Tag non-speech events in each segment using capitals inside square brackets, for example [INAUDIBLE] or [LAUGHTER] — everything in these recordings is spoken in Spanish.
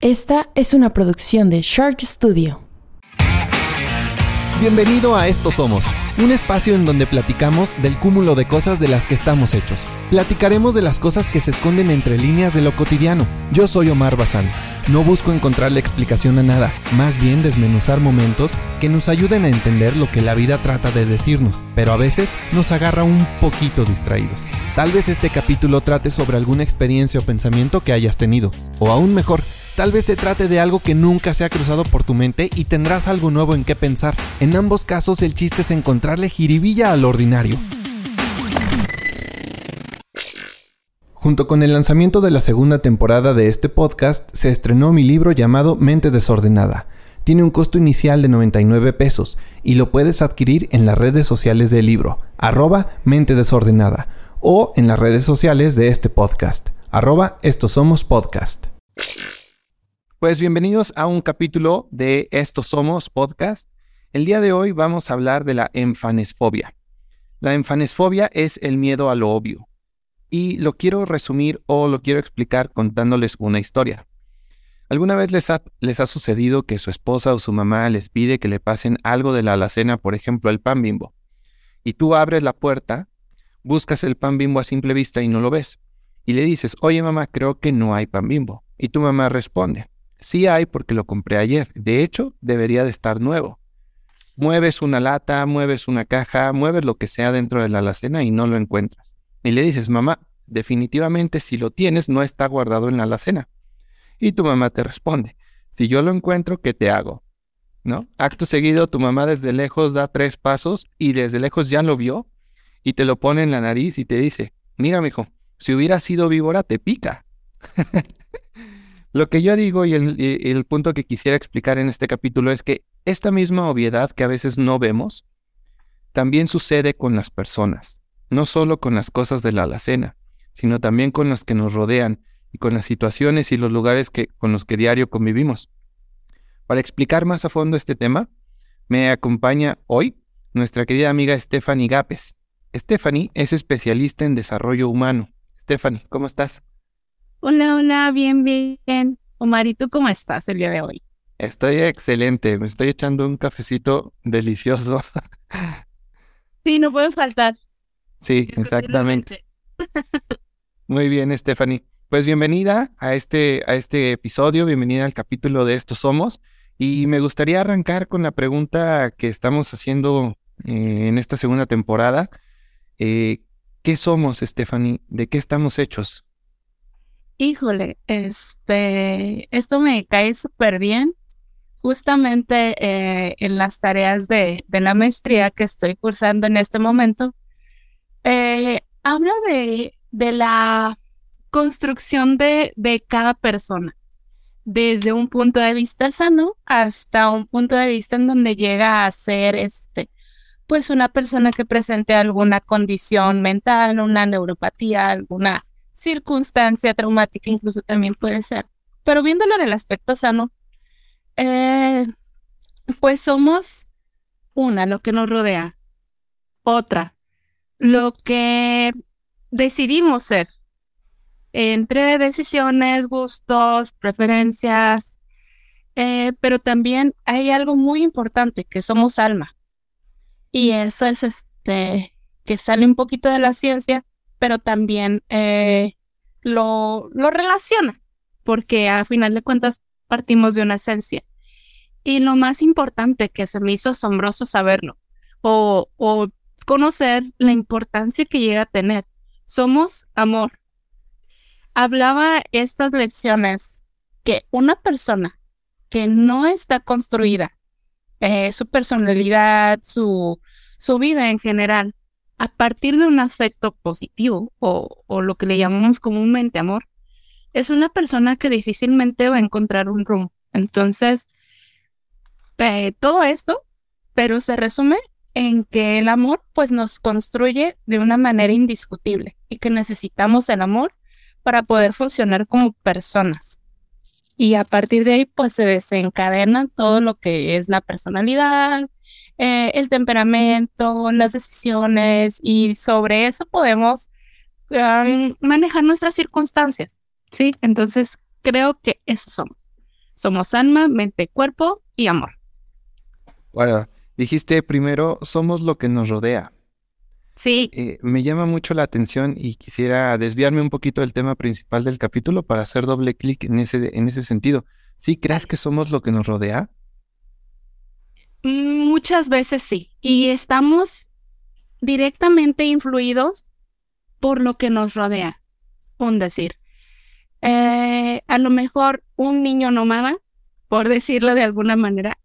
Esta es una producción de Shark Studio. Bienvenido a Estos Somos, un espacio en donde platicamos del cúmulo de cosas de las que estamos hechos. Platicaremos de las cosas que se esconden entre líneas de lo cotidiano. Yo soy Omar Bazán. No busco encontrar la explicación a nada, más bien desmenuzar momentos que nos ayuden a entender lo que la vida trata de decirnos, pero a veces nos agarra un poquito distraídos. Tal vez este capítulo trate sobre alguna experiencia o pensamiento que hayas tenido, o aún mejor, Tal vez se trate de algo que nunca se ha cruzado por tu mente y tendrás algo nuevo en qué pensar. En ambos casos el chiste es encontrarle jiribilla al ordinario. Junto con el lanzamiento de la segunda temporada de este podcast, se estrenó mi libro llamado Mente Desordenada. Tiene un costo inicial de 99 pesos y lo puedes adquirir en las redes sociales del libro, arroba Mente Desordenada, o en las redes sociales de este podcast, arroba Estos Somos Podcast. Pues bienvenidos a un capítulo de Estos Somos Podcast. El día de hoy vamos a hablar de la enfanesfobia. La enfanesfobia es el miedo a lo obvio. Y lo quiero resumir o lo quiero explicar contándoles una historia. ¿Alguna vez les ha, les ha sucedido que su esposa o su mamá les pide que le pasen algo de la alacena, por ejemplo el pan bimbo? Y tú abres la puerta, buscas el pan bimbo a simple vista y no lo ves. Y le dices, oye mamá, creo que no hay pan bimbo. Y tu mamá responde, Sí hay porque lo compré ayer. De hecho, debería de estar nuevo. Mueves una lata, mueves una caja, mueves lo que sea dentro de la alacena y no lo encuentras. Y le dices, mamá, definitivamente si lo tienes no está guardado en la alacena. Y tu mamá te responde, si yo lo encuentro, ¿qué te hago? ¿No? Acto seguido, tu mamá desde lejos da tres pasos y desde lejos ya lo vio y te lo pone en la nariz y te dice, mira, mijo, si hubiera sido víbora, te pica. [LAUGHS] Lo que yo digo y el, punto que quisiera explicar en este capítulo es que esta misma obviedad que a veces no vemos, también sucede con las personas, no solo con las cosas de la alacena, sino también con las que nos rodean y con las situaciones y los lugares que, con los que diario convivimos. Para explicar más a fondo este tema, me acompaña hoy nuestra querida amiga Stephanie Gapes. Stephanie es especialista en desarrollo humano. Stephanie, ¿cómo estás? Hola, hola, bien, bien. Omar, ¿y tú cómo estás el día de hoy? Estoy excelente, me estoy echando un cafecito delicioso. [LAUGHS] Sí, no puede faltar. Sí, exactamente. Muy bien, Stephanie. Pues bienvenida a este, a este episodio, bienvenida al capítulo de Estos Somos. Y me gustaría arrancar con la pregunta que estamos haciendo eh, en esta segunda temporada. Eh, ¿Qué somos, Stephanie? ¿De qué estamos hechos? Híjole, este, esto me cae súper bien. Justamente eh, en las tareas de, la maestría que estoy cursando en este momento, eh, hablo de, de, la construcción de, de cada persona, desde un punto de vista sano hasta un punto de vista en donde llega a ser este, pues una persona que presente alguna condición mental, una neuropatía, alguna circunstancia traumática incluso también puede ser. Pero viéndolo del aspecto sano, eh, pues somos una, lo que nos rodea, otra, lo que decidimos ser, entre decisiones, gustos, preferencias, eh, pero también hay algo muy importante, que somos alma. Y eso es este, que sale un poquito de la ciencia, pero también eh, lo, lo relaciona, porque a final de cuentas partimos de una esencia. Y lo más importante que se me hizo asombroso saberlo, o, o conocer la importancia que llega a tener. Somos amor. Hablaba estas lecciones que una persona que no está construida, eh, su personalidad, su, su vida en general, a partir de un afecto positivo o, lo que le llamamos comúnmente amor, es una persona que difícilmente va a encontrar un rumbo. Entonces, eh, todo esto, pero se resume en que el amor pues nos construye de una manera indiscutible y que necesitamos el amor para poder funcionar como personas. Y a partir de ahí pues se desencadena todo lo que es la personalidad, eh, el temperamento, las decisiones y sobre eso podemos manejar nuestras circunstancias, ¿sí? Entonces creo que eso somos. Somos alma, mente, cuerpo y amor. Bueno, dijiste primero, somos lo que nos rodea. Sí. Eh, me llama mucho la atención y quisiera desviarme un poquito del tema principal del capítulo para hacer doble clic en ese, en ese sentido. ¿Sí crees que somos lo que nos rodea? Muchas veces sí. Y estamos directamente influidos por lo que nos rodea. Un decir. Eh, a lo mejor un niño nómada, por decirlo de alguna manera,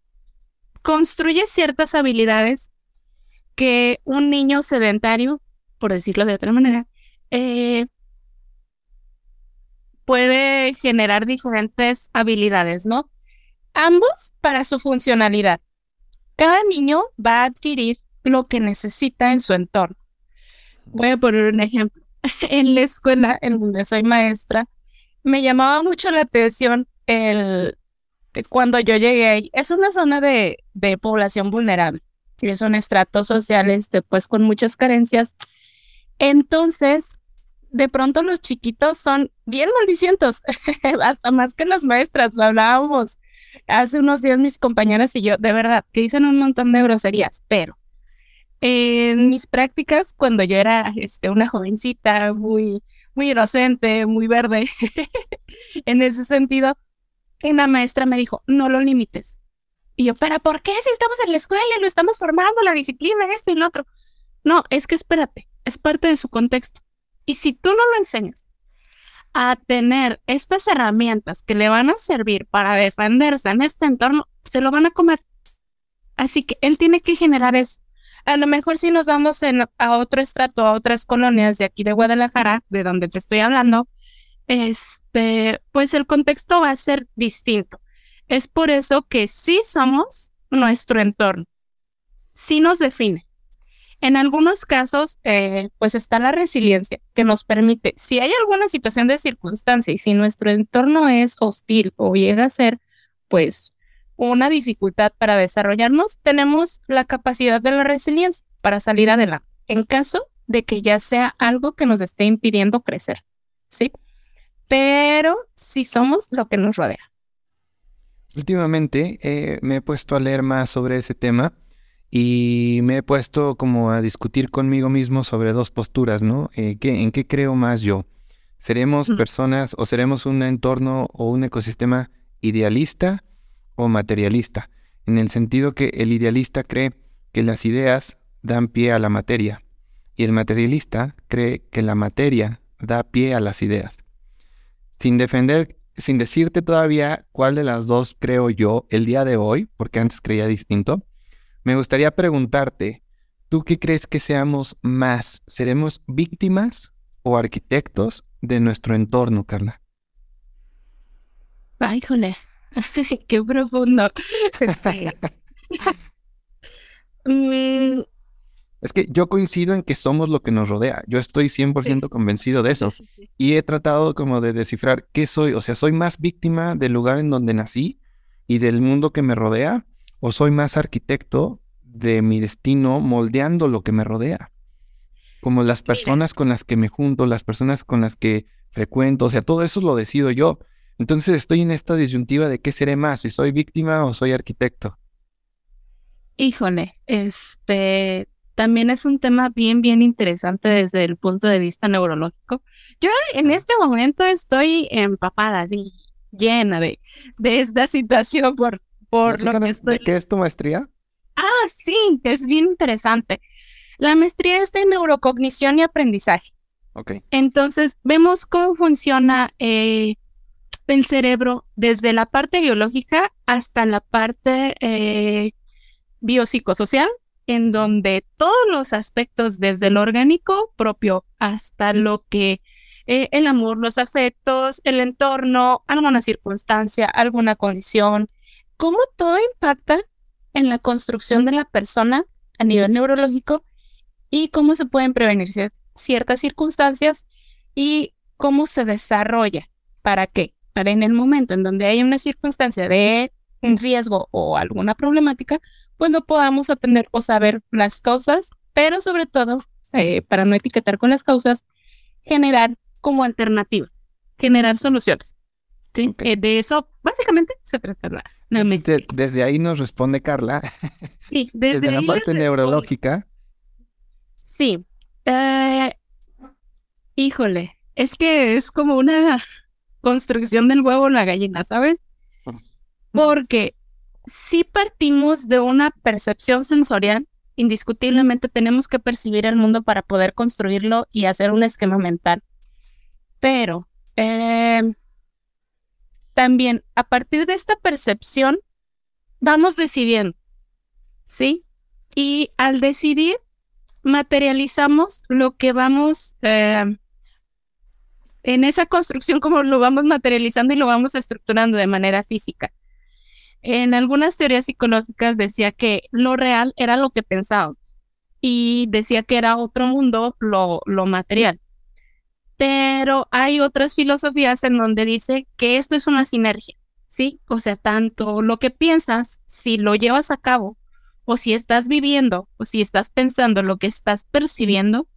construye ciertas habilidades que un niño sedentario, por decirlo de otra manera, eh, puede generar diferentes habilidades, ¿no? Ambos para su funcionalidad. Cada niño va a adquirir lo que necesita en su entorno. Voy a poner un ejemplo. [LAUGHS] en la escuela en donde soy maestra, me llamaba mucho la atención el cuando yo llegué ahí. Es una zona de, de población vulnerable que son estratos sociales después con muchas carencias. Entonces, de pronto los chiquitos son bien maldicientos, [LAUGHS] hasta más que las maestras, lo hablábamos hace unos días mis compañeras y yo, de verdad, que dicen un montón de groserías, pero en mis prácticas, cuando yo era este, una jovencita muy, muy inocente, muy verde, [LAUGHS] en ese sentido, una maestra me dijo, no lo limites, y yo, ¿pero por qué si estamos en la escuela y lo estamos formando, la disciplina, esto y lo otro? No, es que espérate, es parte de su contexto. Y si tú no lo enseñas a tener estas herramientas que le van a servir para defenderse en este entorno, se lo van a comer. Así que él tiene que generar eso. A lo mejor si nos vamos a otro estrato, a otras colonias de aquí de Guadalajara, de donde te estoy hablando, este, pues el contexto va a ser distinto. Es por eso que sí somos nuestro entorno, sí nos define. En algunos casos, eh, pues está la resiliencia que nos permite, si hay alguna situación de circunstancia y si nuestro entorno es hostil o llega a ser, pues, una dificultad para desarrollarnos, tenemos la capacidad de la resiliencia para salir adelante, en caso de que ya sea algo que nos esté impidiendo crecer, ¿sí? Pero si somos lo que nos rodea. Últimamente eh, me he puesto a leer más sobre ese tema y me he puesto como a discutir conmigo mismo sobre dos posturas, ¿no? Eh, ¿En qué creo más yo? ¿Seremos personas o seremos un entorno o un ecosistema idealista o materialista? En el sentido que el idealista cree que las ideas dan pie a la materia y el materialista cree que la materia da pie a las ideas. Sin defender sin decirte todavía cuál de las dos creo yo el día de hoy, porque antes creía distinto, me gustaría preguntarte, ¿tú qué crees que seamos más? ¿Seremos víctimas o arquitectos de nuestro entorno, Carla? Ay, [LAUGHS] qué profundo. [LAUGHS] [LAUGHS] Mm, es que yo coincido en que somos lo que nos rodea. Yo estoy 100% convencido de eso. Y he tratado como de descifrar qué soy. O sea, ¿soy más víctima del lugar en donde nací y del mundo que me rodea? ¿O soy más arquitecto de mi destino moldeando lo que me rodea? Como las personas con las que me junto, las personas con las que frecuento. O sea, todo eso lo decido yo. Entonces estoy en esta disyuntiva de qué seré más, si soy víctima o soy arquitecto. Híjole, este, también es un tema bien, bien interesante desde el punto de vista neurológico. Yo en este momento estoy empapada, así, llena de, de esta situación por, por lo que estoy... ¿Qué es tu maestría? Ah, sí, es bien interesante. La maestría es de neurocognición y aprendizaje. Ok. Entonces, vemos cómo funciona eh, el cerebro desde la parte biológica hasta la parte eh, biopsicosocial en donde todos los aspectos, desde lo orgánico propio hasta lo que eh, el amor, los afectos, el entorno, alguna circunstancia, alguna condición, cómo todo impacta en la construcción de la persona a nivel neurológico y cómo se pueden prevenir ciertas circunstancias y cómo se desarrolla. ¿Para qué? Para en el momento en donde hay una circunstancia de un riesgo o alguna problemática, pues lo podamos atender o saber las causas, pero sobre todo, eh, para no etiquetar con las causas, generar como alternativas, generar soluciones. Sí, eh, de eso básicamente se trata la, desde ahí nos responde Carla. Sí, [LAUGHS] desde, la parte neurológica. Sí. Eh, híjole, es que es como una construcción del huevo en la gallina, ¿sabes? Porque si partimos de una percepción sensorial, indiscutiblemente tenemos que percibir el mundo para poder construirlo y hacer un esquema mental. Pero eh, también a partir de esta percepción vamos decidiendo, ¿sí? Y al decidir, materializamos lo que vamos eh, en esa construcción, como lo vamos materializando y lo vamos estructurando de manera física. En algunas teorías psicológicas decía que lo real era lo que pensábamos y decía que era otro mundo lo, lo material. Pero hay otras filosofías en donde dice que esto es una sinergia, ¿sí? O sea, tanto lo que piensas, si lo llevas a cabo, o si estás viviendo, o si estás pensando lo que estás percibiendo,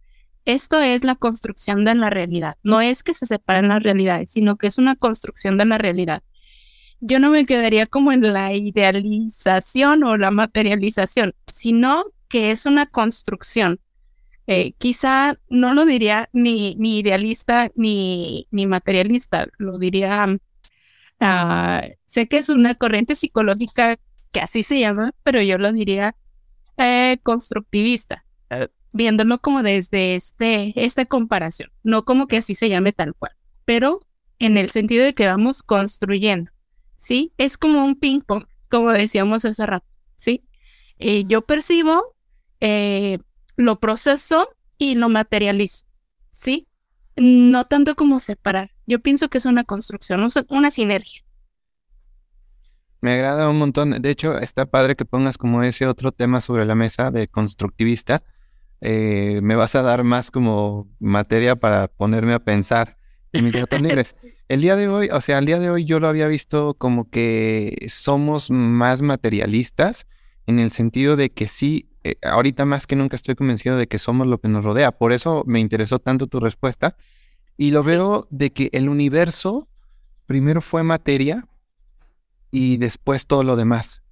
esto es la construcción de la realidad. No es que se separen las realidades, sino que es una construcción de la realidad. Yo no me quedaría como en la idealización o la materialización, sino que es una construcción. Eh, quizá no lo diría ni, ni idealista ni, ni, materialista, lo diría, ah, sé que es una corriente psicológica que así se llama, pero yo lo diría eh, constructivista, eh, viéndolo como desde este, esta comparación, no como que así se llame tal cual, pero en el sentido de que vamos construyendo, ¿sí? Es como un ping pong, como decíamos hace rato, ¿sí? yo percibo, lo proceso y lo materializo, ¿sí? No tanto como separar. Yo pienso que es una construcción, una sinergia. Me agrada un montón. De hecho, está padre que pongas como ese otro tema sobre la mesa de constructivista. Eh, me vas a dar más como materia para ponerme a pensar [LAUGHS] El día de hoy, o sea, el día de hoy yo lo había visto como que somos más materialistas en el sentido de que sí eh, ahorita más que nunca estoy convencido de que somos lo que nos rodea. Por eso me interesó tanto tu respuesta. Y lo veo de que el universo primero fue materia y después todo lo demás,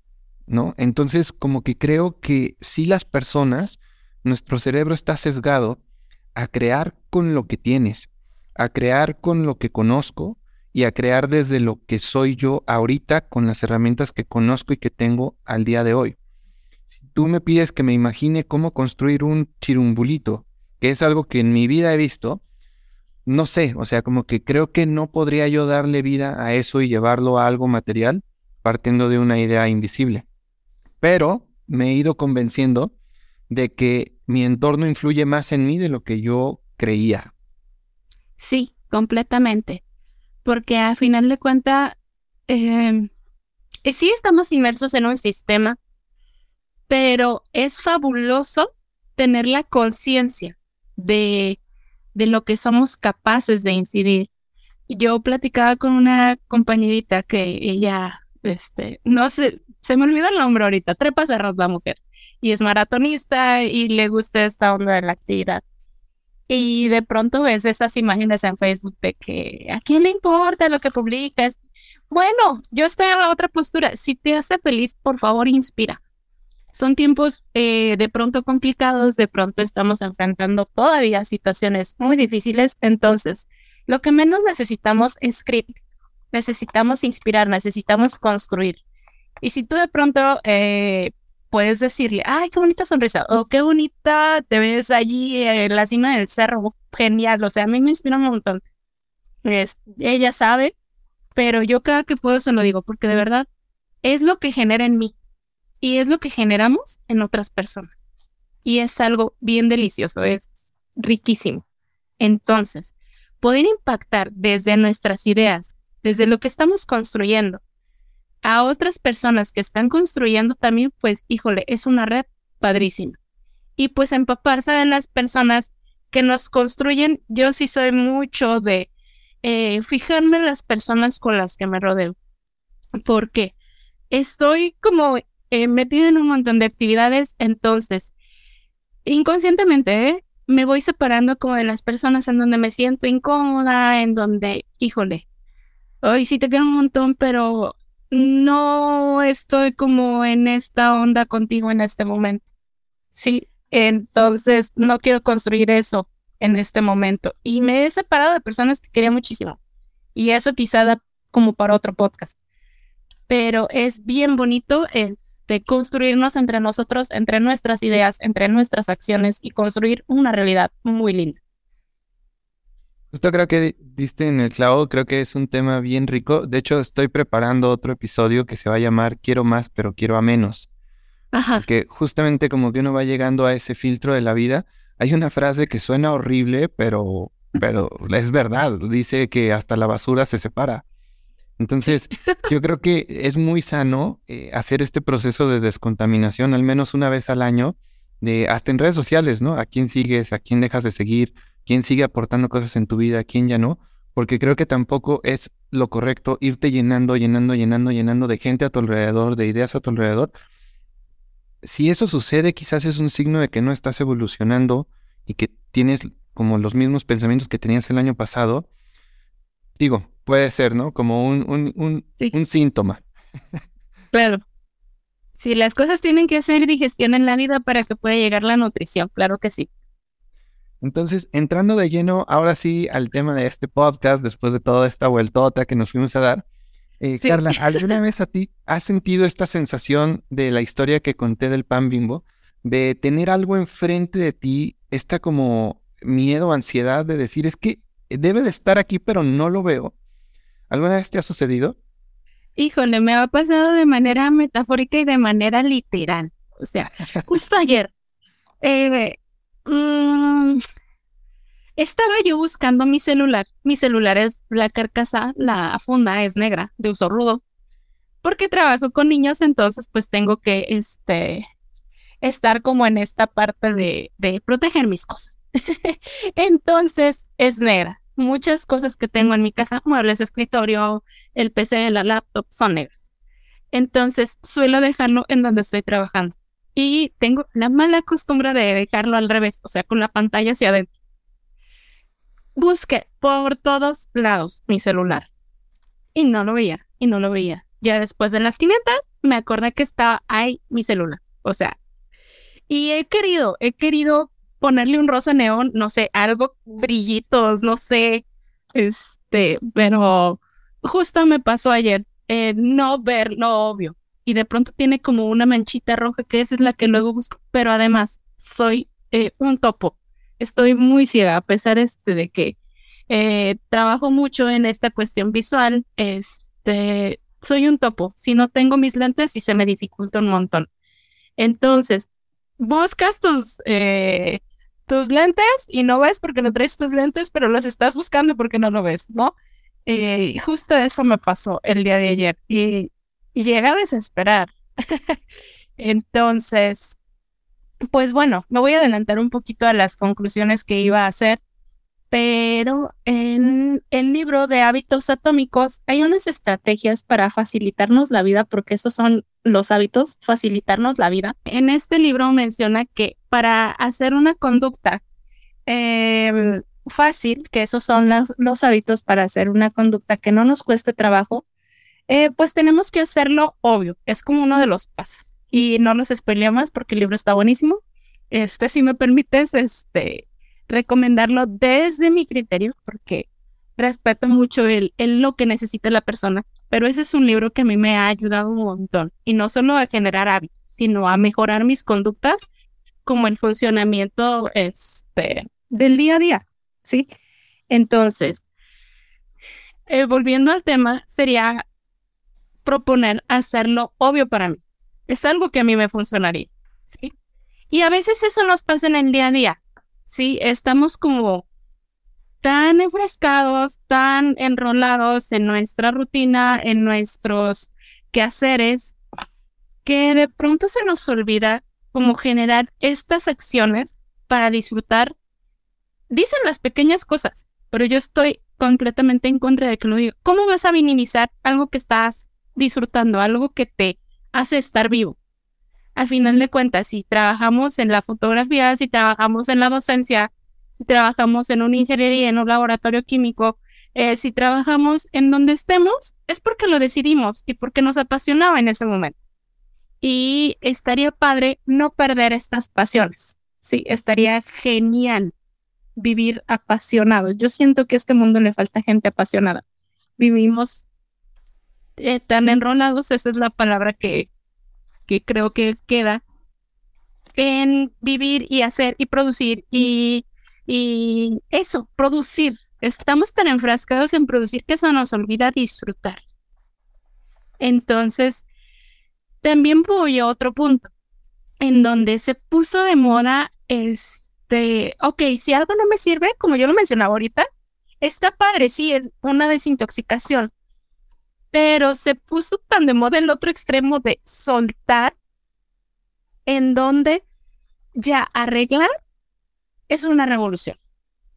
¿no? Entonces, como que creo que si las personas, nuestro cerebro está sesgado a crear con lo que tienes, a crear con lo que conozco y a crear desde lo que soy yo ahorita con las herramientas que conozco y que tengo al día de hoy si tú me pides que me imagine cómo construir un chirumbulito, que es algo que en mi vida he visto, no sé, o sea, como que creo que no podría yo darle vida a eso y llevarlo a algo material partiendo de una idea invisible. Pero me he ido convenciendo de que mi entorno influye más en mí de lo que yo creía. Sí, completamente. Porque a final de cuentas, em, eh, sí estamos inmersos en un sistema pero es fabuloso tener la conciencia de, de lo que somos capaces de incidir. Yo platicaba con una compañerita que ella, este, no sé, se me olvidó el nombre ahorita, trepa cerros la mujer, y es maratonista y le gusta esta onda de la actividad. Y de pronto ves esas imágenes en Facebook de que a quién le importa lo que publicas. Bueno, yo estoy en otra postura. Si te hace feliz, por favor, inspira son tiempos eh, de pronto complicados, de pronto estamos enfrentando todavía situaciones muy difíciles, entonces lo que menos necesitamos es crítica, necesitamos inspirar, necesitamos construir. Y si tú de pronto eh, puedes decirle, ay, qué bonita sonrisa, o qué bonita te ves allí en la cima del cerro, genial, o sea, a mí me inspira un montón. ella sabe, pero yo cada que puedo se lo digo, porque de verdad es lo que genera en mí y es lo que generamos en otras personas. Y es algo bien delicioso, es riquísimo. Entonces, poder impactar desde nuestras ideas, desde lo que estamos construyendo, a otras personas que están construyendo también, pues, híjole, es una red padrísima. Y pues empaparse de las personas que nos construyen, yo sí soy mucho de eh, fijarme en las personas con las que me rodeo. Porque estoy como eh, metido en un montón de actividades, entonces, inconscientemente, ¿eh? me voy separando como de las personas en donde me siento incómoda, en donde, híjole, Hoy sí te quiero un montón, pero no estoy como en esta onda contigo en este momento. Sí, entonces no quiero construir eso en este momento. Y me he separado de personas que quería muchísimo. Y eso quizá como para otro podcast. Pero es bien bonito este, construirnos entre nosotros, entre nuestras ideas, entre nuestras acciones y construir una realidad muy linda. Justo creo que diste en el clavo, creo que es un tema bien rico. De hecho, estoy preparando otro episodio que se va a llamar Quiero más, pero quiero a menos. Ajá. Porque justamente como que uno va llegando a ese filtro de la vida, hay una frase que suena horrible, pero, pero es verdad. Dice que hasta la basura se separa. Entonces, [LAUGHS] yo creo que es muy sano eh, hacer este proceso de descontaminación al menos una vez al año, de hasta en redes sociales, ¿no? A quién sigues, a quién dejas de seguir, quién sigue aportando cosas en tu vida, quién ya no, porque creo que tampoco es lo correcto irte llenando, llenando, llenando, llenando de gente a tu alrededor, de ideas a tu alrededor. Si eso sucede, quizás es un signo de que no estás evolucionando y que tienes como los mismos pensamientos que tenías el año pasado. Digo, puede ser, ¿no? Como un, un, un, un síntoma. Claro. Si las cosas tienen que hacer digestión en la vida para que pueda llegar la nutrición, claro que sí. Entonces, entrando de lleno ahora sí al tema de este podcast, después de toda esta vueltota que nos fuimos a dar, eh, Carla, ¿alguna [LAUGHS] vez a ti has sentido esta sensación de la historia que conté del pan bimbo, de tener algo enfrente de ti, esta como miedo, ansiedad de decir, es que debe de estar aquí, pero no lo veo? ¿Alguna vez te ha sucedido? Híjole, me ha pasado de manera metafórica y de manera literal. O sea, justo ayer, eh, Mm, estaba yo buscando mi celular. Mi celular es la carcasa, la funda es negra, de uso rudo. Porque trabajo con niños, entonces pues tengo que este, estar como en esta parte de, de proteger mis cosas. [LAUGHS] entonces es negra. Muchas cosas que tengo en mi casa, muebles, escritorio, el PC, la laptop, son negras. Entonces suelo dejarlo en donde estoy trabajando y tengo la mala costumbre de dejarlo al revés, o sea, con la pantalla hacia adentro. Busqué por todos lados mi celular y no lo veía, y no lo veía. Ya después de las 500 me acordé que estaba ahí mi celular, o sea, y he querido, he querido ponerle un rosa neón, no sé, algo brillitos, no sé, este, pero justo me pasó ayer, eh, no ver lo obvio y de pronto tiene como una manchita roja que esa es la que luego busco, pero además soy eh, un topo. Estoy muy ciega a pesar este de que eh, trabajo mucho en esta cuestión visual. Este, soy un topo. Si no tengo mis lentes y se me dificulta un montón. Entonces, buscas tus, eh, tus lentes y no ves porque no traes tus lentes, pero los estás buscando porque no lo ves, ¿no? justo eso me pasó el día de ayer. Y y llega a desesperar. Entonces, pues bueno, me voy a adelantar un poquito a las conclusiones que iba a hacer, pero en el libro de hábitos atómicos hay unas estrategias para facilitarnos la vida, porque esos son los hábitos, facilitarnos la vida. En este libro menciona que para hacer una conducta em, fácil, que esos son los hábitos para hacer una conducta que no nos cueste trabajo, eh, pues tenemos que hacerlo obvio, es como uno de los pasos. Y no los spoileo más porque el libro está buenísimo. Este, si me permites, este, recomendarlo desde mi criterio, porque respeto mucho el, lo que necesita la persona, pero ese es un libro que a mí me ha ayudado un montón, y no solo a generar hábitos, sino a mejorar mis conductas, como el funcionamiento este, del día a día, ¿sí? Entonces, eh, volviendo al tema, sería proponer hacerlo obvio para mí. Es algo que a mí me funcionaría, ¿sí? Y a veces eso nos pasa en el día a día, ¿sí? Estamos como tan enfrescados, tan enrolados en nuestra rutina, en nuestros quehaceres, que de pronto se nos olvida como generar estas acciones para disfrutar. Dicen las pequeñas cosas, pero yo estoy completamente en contra de que lo diga. ¿Cómo vas a minimizar algo que estás disfrutando, algo que te hace estar vivo. Al final de cuentas, si trabajamos en la fotografía, si trabajamos en la docencia, si trabajamos en una ingeniería, en un laboratorio químico, Eh, si trabajamos en donde estemos, es porque lo decidimos y porque nos apasionaba en ese momento. Y estaría padre no perder estas pasiones. Sí, estaría genial vivir apasionados. Yo siento que a este mundo le falta gente apasionada. Vivimos eh, tan enrolados, esa es la palabra que, que creo que queda, en vivir y hacer y producir y, y eso, producir. Estamos tan enfrascados en producir que eso nos olvida disfrutar. Entonces, también voy a otro punto, en donde se puso de moda este, ok, si algo no me sirve, como yo lo mencionaba ahorita, está padre, sí, una desintoxicación, pero se puso tan de moda el otro extremo de soltar, en donde ya arreglar es una revolución,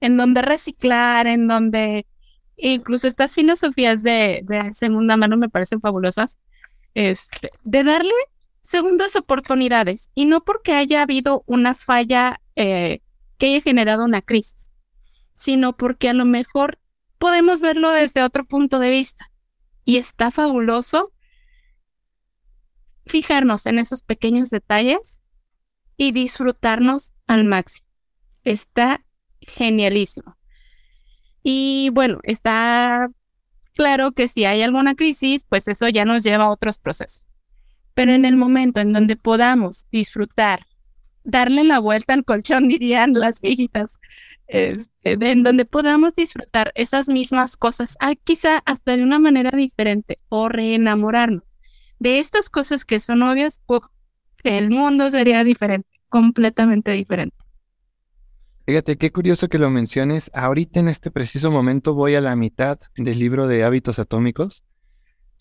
en donde reciclar, en donde incluso estas filosofías de, segunda mano me parecen fabulosas, este, de darle segundas oportunidades y no porque haya habido una falla eh, que haya generado una crisis, sino porque a lo mejor podemos verlo desde otro punto de vista y está fabuloso fijarnos en esos pequeños detalles y disfrutarnos al máximo. Está genialísimo. Y bueno, está claro que si hay alguna crisis, pues eso ya nos lleva a otros procesos. Pero en el momento en donde podamos disfrutar, darle la vuelta al colchón, [LAUGHS] dirían las viejitas, este, en donde podamos disfrutar esas mismas cosas, ah, quizá hasta de una manera diferente, o reenamorarnos de estas cosas que son obvias, el mundo sería diferente, completamente diferente. Fíjate, qué curioso que lo menciones. Ahorita en este preciso momento voy a la mitad del libro de hábitos atómicos.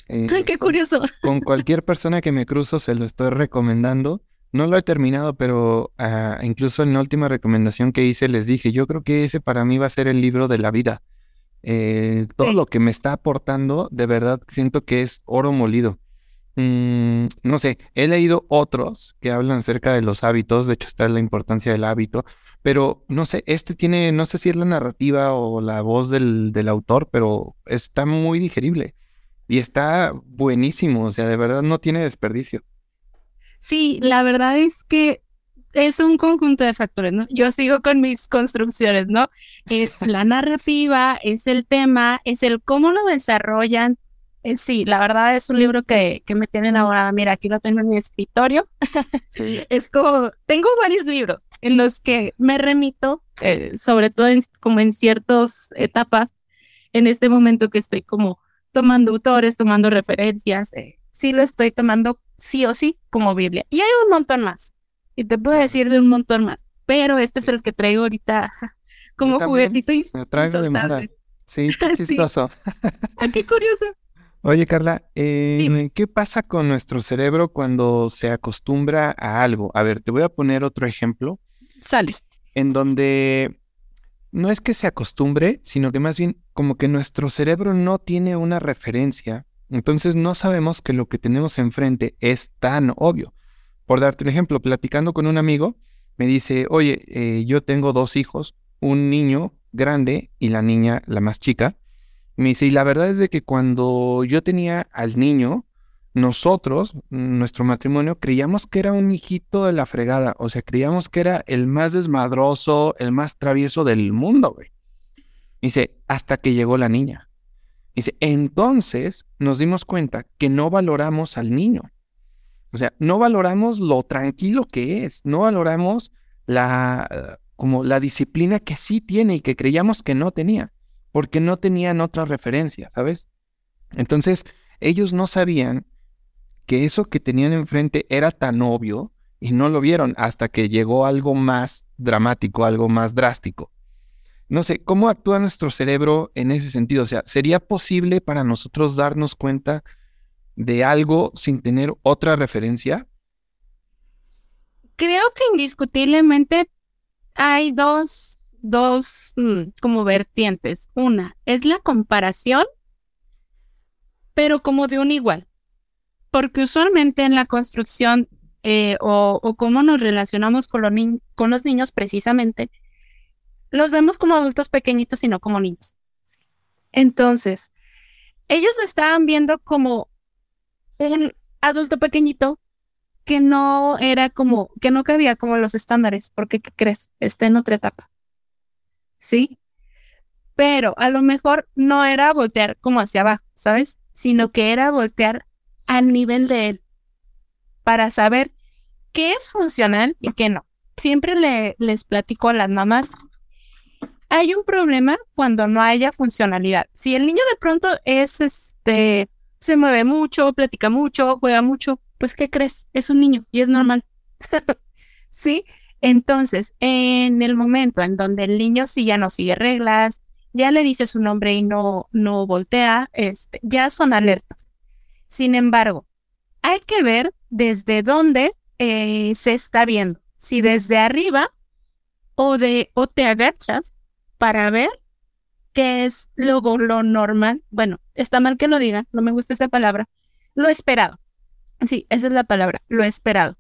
Eh, qué curioso. Con cualquier persona que me cruzo se lo estoy recomendando. No lo he terminado, pero ah, incluso en la última recomendación que hice les dije, yo creo que ese para mí va a ser el libro de la vida. Eh, todo lo que me está aportando, de verdad siento que es oro molido. Mm, no sé, he leído otros que hablan acerca de los hábitos, de hecho está la importancia del hábito, pero no sé, este tiene, no sé si es la narrativa o la voz del, del autor, pero está muy digerible y está buenísimo, o sea, de verdad no tiene desperdicio. Sí, la verdad es que es un conjunto de factores, ¿no? Yo sigo con mis construcciones, ¿no? Es [LAUGHS] la narrativa, es el tema, es el cómo lo desarrollan, eh, sí, la verdad es un libro que, que, me tiene enamorada. Mira, aquí lo tengo en mi escritorio. [LAUGHS] es como, tengo varios libros en los que me remito, eh, sobre todo como en ciertas etapas, en este momento que estoy como tomando autores, tomando referencias. Eh, sí lo estoy tomando sí o sí como Biblia. Y hay un montón más. Y te puedo decir de un montón más. Pero este es el que traigo ahorita como juguetito. Y me traigo de [LAUGHS] Sí, chistoso. Ah, qué curioso. Oye, Carla, eh, ¿qué pasa con nuestro cerebro cuando se acostumbra a algo? A ver, te voy a poner otro ejemplo. Sale. En donde no es que se acostumbre, sino que más bien como que nuestro cerebro no tiene una referencia. Entonces no sabemos que lo que tenemos enfrente es tan obvio. Por darte un ejemplo, platicando con un amigo, me dice, oye, eh, yo tengo dos hijos, un niño grande y la niña, la más chica. Me dice, y la verdad es de que cuando yo tenía al niño, nosotros, nuestro matrimonio, creíamos que era un hijito de la fregada. O sea, creíamos que era el más desmadroso, el más travieso del mundo, güey. Dice, hasta que llegó la niña. Dice, entonces nos dimos cuenta que no valoramos al niño. O sea, no valoramos lo tranquilo que es, no valoramos la, como la disciplina que sí tiene y que creíamos que no tenía porque no tenían otra referencia, ¿sabes? Entonces, ellos no sabían que eso que tenían enfrente era tan obvio y no lo vieron hasta que llegó algo más dramático, algo más drástico. No sé, ¿cómo actúa nuestro cerebro en ese sentido? O sea, ¿sería posible para nosotros darnos cuenta de algo sin tener otra referencia? Creo que indiscutiblemente hay dos dos mm, como vertientes. Una es la comparación, pero como de un igual. Porque usualmente en la construcción eh, o, cómo nos relacionamos con los niños precisamente, los vemos como adultos pequeñitos y no como niños. Entonces, ellos lo estaban viendo como un adulto pequeñito que no era como, que no cabía como los estándares, porque ¿qué crees? Está en otra etapa. ¿Sí? Pero a lo mejor no era voltear como hacia abajo, ¿sabes? Sino que era voltear al nivel de él para saber qué es funcional y qué no. Siempre le, les platico a las mamás, hay un problema cuando no haya funcionalidad. Si el niño de pronto es este, se mueve mucho, platica mucho, juega mucho, pues ¿qué crees? Es un niño y es normal. [LAUGHS] ¿Sí? Entonces, en el momento en donde el niño sí ya no sigue reglas, ya le dice su nombre y no, no voltea, este, ya son alertas. Sin embargo, hay que ver desde dónde eh, se está viendo. Si desde arriba o, de, o te agachas para ver qué es lo, lo normal. Bueno, está mal que lo diga, no me gusta esa palabra. Lo esperado. Sí, esa es la palabra, lo esperado.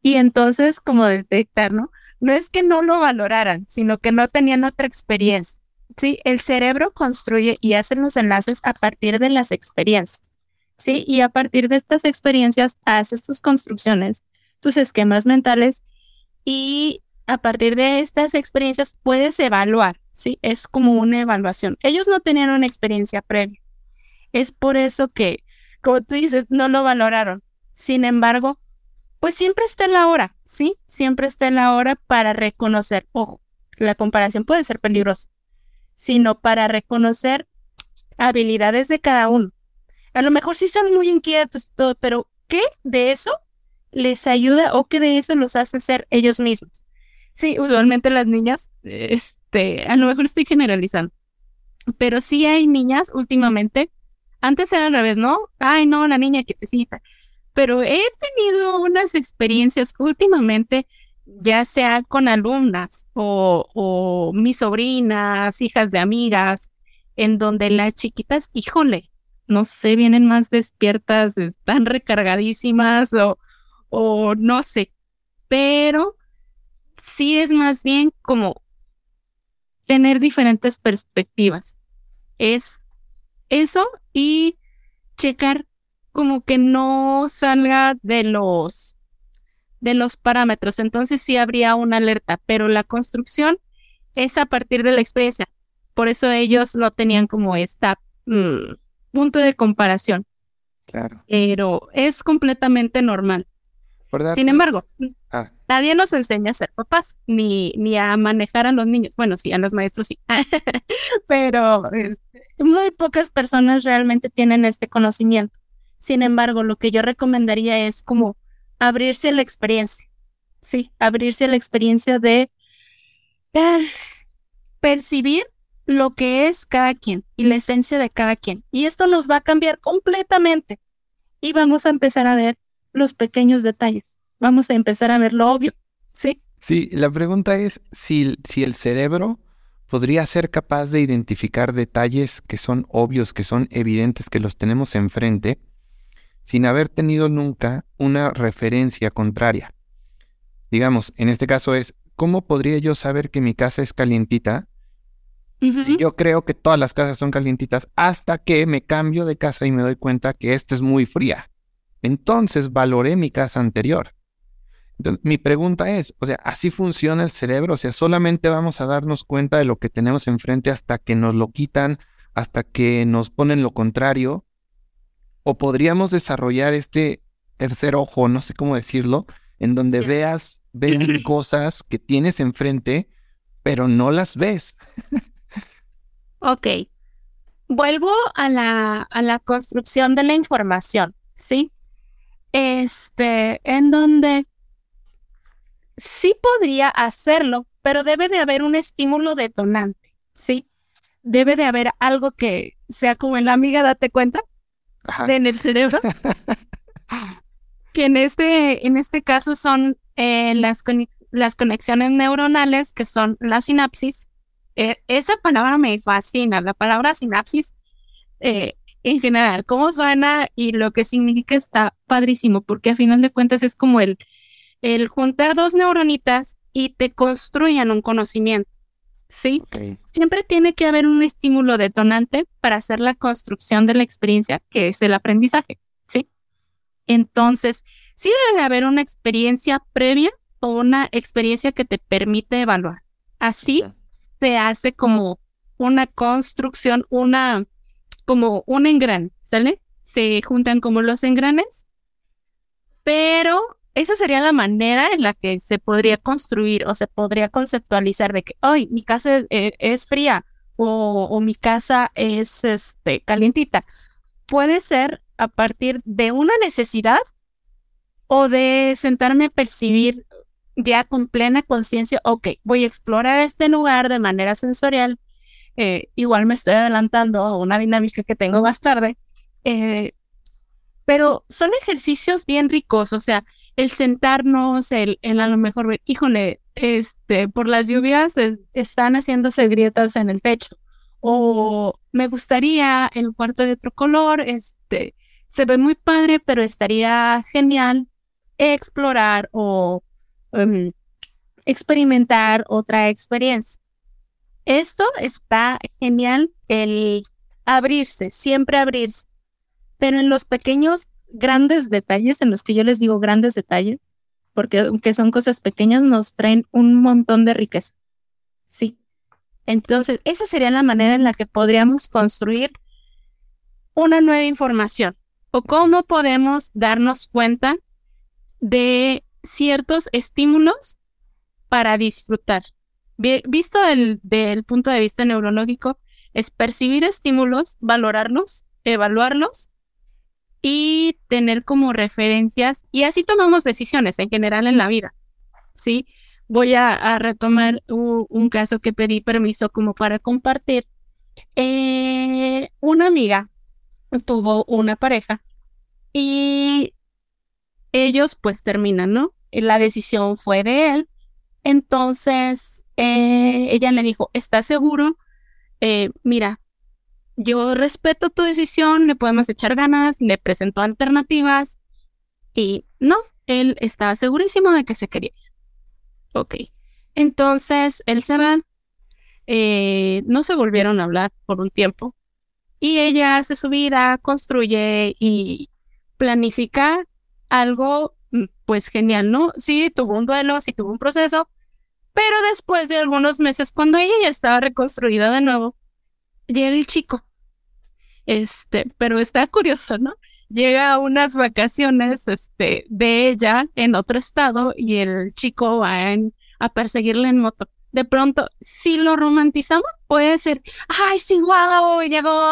Y entonces, como detectar, ¿no? No es que no lo valoraran, sino que no tenían otra experiencia. Sí, el cerebro construye y hace los enlaces a partir de las experiencias. Sí, y a partir de estas experiencias haces tus construcciones, tus esquemas mentales y a partir de estas experiencias puedes evaluar, ¿sí? Es como una evaluación. Ellos no tenían una experiencia previa. Es por eso que, como tú dices, no lo valoraron. Sin embargo, pues siempre está la hora, ¿sí? Siempre está la hora para reconocer, ojo, la comparación puede ser peligrosa, sino para reconocer habilidades de cada uno. A lo mejor sí son muy inquietos y todo, pero ¿qué de eso les ayuda o qué de eso los hace ser ellos mismos? Sí, usualmente las niñas, este, a lo mejor estoy generalizando, pero sí hay niñas últimamente, antes era al revés, ¿no? Ay, no, la niña que. Pero he tenido unas experiencias últimamente, ya sea con alumnas o, o mis sobrinas, hijas de amigas, en donde las chiquitas, híjole, no sé, vienen más despiertas, están recargadísimas o, o no sé, pero sí es más bien como tener diferentes perspectivas. Es eso y checar como que no salga de los de los parámetros. Entonces sí habría una alerta, pero la construcción es a partir de la experiencia. Por eso ellos no tenían como esta mm, punto de comparación. Claro. Pero es completamente normal. Sin embargo, ah. nadie nos enseña a ser papás, ni, ni a manejar a los niños. Bueno, sí, a los maestros sí. [LAUGHS] Pero muy pocas personas realmente tienen este conocimiento. Sin embargo, lo que yo recomendaría es como abrirse a la experiencia. Sí, abrirse a la experiencia de ah, percibir lo que es cada quien y la esencia de cada quien. Y esto nos va a cambiar completamente. Y vamos a empezar a ver los pequeños detalles. Vamos a empezar a ver lo obvio, ¿sí? Sí, la pregunta es si, si el cerebro podría ser capaz de identificar detalles que son obvios, que son evidentes, que los tenemos enfrente, sin haber tenido nunca una referencia contraria. Digamos, en este caso es, ¿cómo podría yo saber que mi casa es calientita si yo creo que todas las casas son calientitas hasta que me cambio de casa y me doy cuenta que esta es muy fría? Entonces valoré mi casa anterior. mi pregunta es, o sea, ¿así funciona el cerebro? O sea, solamente vamos a darnos cuenta de lo que tenemos enfrente hasta que nos lo quitan, hasta que nos ponen lo contrario. ¿O podríamos desarrollar este tercer ojo, no sé cómo decirlo, en donde veas, veas [CLEARS THROAT] cosas que tienes enfrente, pero no las ves? ok. Vuelvo a la, a la construcción de la información, ¿sí? Este, en donde sí podría hacerlo, pero debe de haber un estímulo detonante, ¿sí? Debe de haber algo que sea como en la amiga, date cuenta, en el cerebro. [LAUGHS] que en este, en este caso son eh, las, las conexiones neuronales, que son la sinapsis. Eh, esa palabra me fascina, la palabra sinapsis eh, en general, cómo suena y lo que significa está padrísimo, porque a final de cuentas es como el, el juntar dos neuronitas y te construyan un conocimiento. ¿sí? Siempre tiene que haber un estímulo detonante para hacer la construcción de la experiencia, que es el aprendizaje, ¿sí? Entonces, sí debe haber una experiencia previa o una experiencia que te permite evaluar. Así se hace como una construcción, una, como un engrane, ¿sale? Se juntan como los engranes, pero esa sería la manera en la que se podría construir o se podría conceptualizar de que, hoy mi casa e, es, fría o, mi casa es este, calientita. Puede ser a partir de una necesidad o de sentarme a percibir ya con plena conciencia, ok, voy a explorar este lugar de manera sensorial. Eh, igual me estoy adelantando a una dinámica que tengo más tarde, eh, pero son ejercicios bien ricos, o sea, el sentarnos, el, a lo mejor ver, híjole, este, por las lluvias están haciéndose grietas en el techo. O me gustaría el cuarto de otro color, este, se ve muy padre, pero estaría genial explorar o em, experimentar otra experiencia. Esto está genial, el abrirse, siempre abrirse, pero en los pequeños grandes detalles, en los que yo les digo grandes detalles, porque aunque son cosas pequeñas, nos traen un montón de riqueza. Sí. Entonces, esa sería la manera en la que podríamos construir una nueva información o cómo podemos darnos cuenta de ciertos estímulos para disfrutar. Visto del punto de vista neurológico, es percibir estímulos, valorarlos, evaluarlos y tener como referencias y así tomamos decisiones en general en la vida, ¿sí? Voy a, retomar un, caso que pedí permiso como para compartir. Eh, una amiga tuvo una pareja y ellos pues terminan, ¿no? La decisión fue de él. Entonces eh, ella le dijo, ¿estás seguro? Eh, mira, yo respeto tu decisión, le podemos echar ganas, le presentó alternativas y no, él estaba segurísimo de que se quería ir. Ok, entonces él se va, eh, no se volvieron a hablar por un tiempo y ella hace su vida, construye y planifica algo pues genial, ¿no? Sí, tuvo un duelo, sí tuvo un proceso, pero después de algunos meses, cuando ella ya estaba reconstruida de nuevo, llega el chico. Este, pero está curioso, ¿no? Llega a unas vacaciones este, de ella en otro estado y el chico va a perseguirle en moto. De pronto, si lo romantizamos, puede ser, ay, sí, guau, llegó.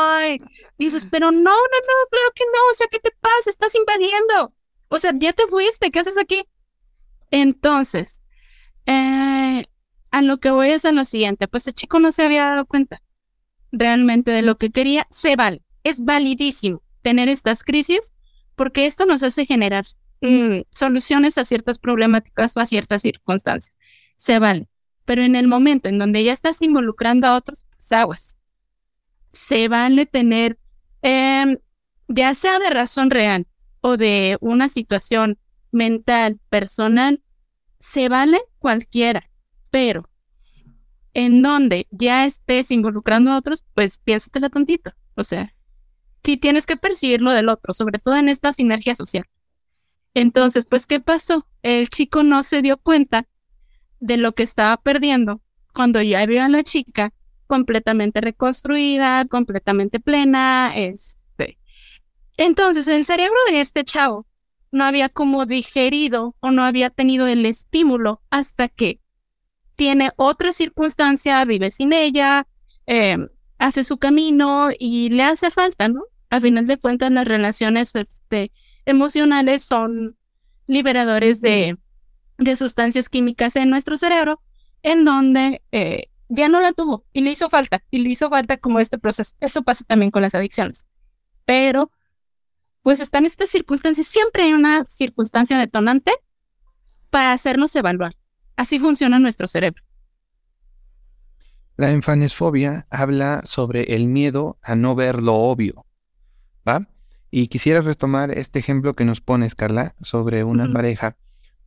Dices, pero no, no, no, claro que no, o sea, ¿qué te pasa? Estás invadiendo. O sea, ya te fuiste, ¿qué haces aquí? Entonces, eh, a lo que voy es a lo siguiente, pues el chico no se había dado cuenta realmente de lo que quería, se vale. Es validísimo tener estas crisis porque esto nos hace generar mm, soluciones a ciertas problemáticas o a ciertas circunstancias. Se vale. Pero en el momento en donde ya estás involucrando a otros, pues aguas. Se vale tener, em, ya sea de razón real o de una situación mental, personal, se vale cualquiera, pero en donde ya estés involucrando a otros, pues piénsatela tontito. O sea, sí tienes que percibir lo del otro, sobre todo en esta sinergia social. Entonces, pues, ¿qué pasó? El chico no se dio cuenta de lo que estaba perdiendo cuando ya vio a la chica completamente reconstruida, completamente plena, este. Entonces, el cerebro de este chavo no había como digerido o no había tenido el estímulo hasta que tiene otra circunstancia, vive sin ella, eh, hace su camino y le hace falta, ¿no? A final de cuentas, las relaciones este, emocionales son liberadores de, sustancias químicas en nuestro cerebro, en donde eh, ya no la tuvo y le hizo falta, y le hizo falta como este proceso. Eso pasa también con las adicciones. Pero, pues están estas circunstancias, siempre hay una circunstancia detonante para hacernos evaluar. Así funciona nuestro cerebro. La enfanesfobia habla sobre el miedo a no ver lo obvio, ¿va? Y quisiera retomar este ejemplo que nos pones, Carla, sobre una pareja,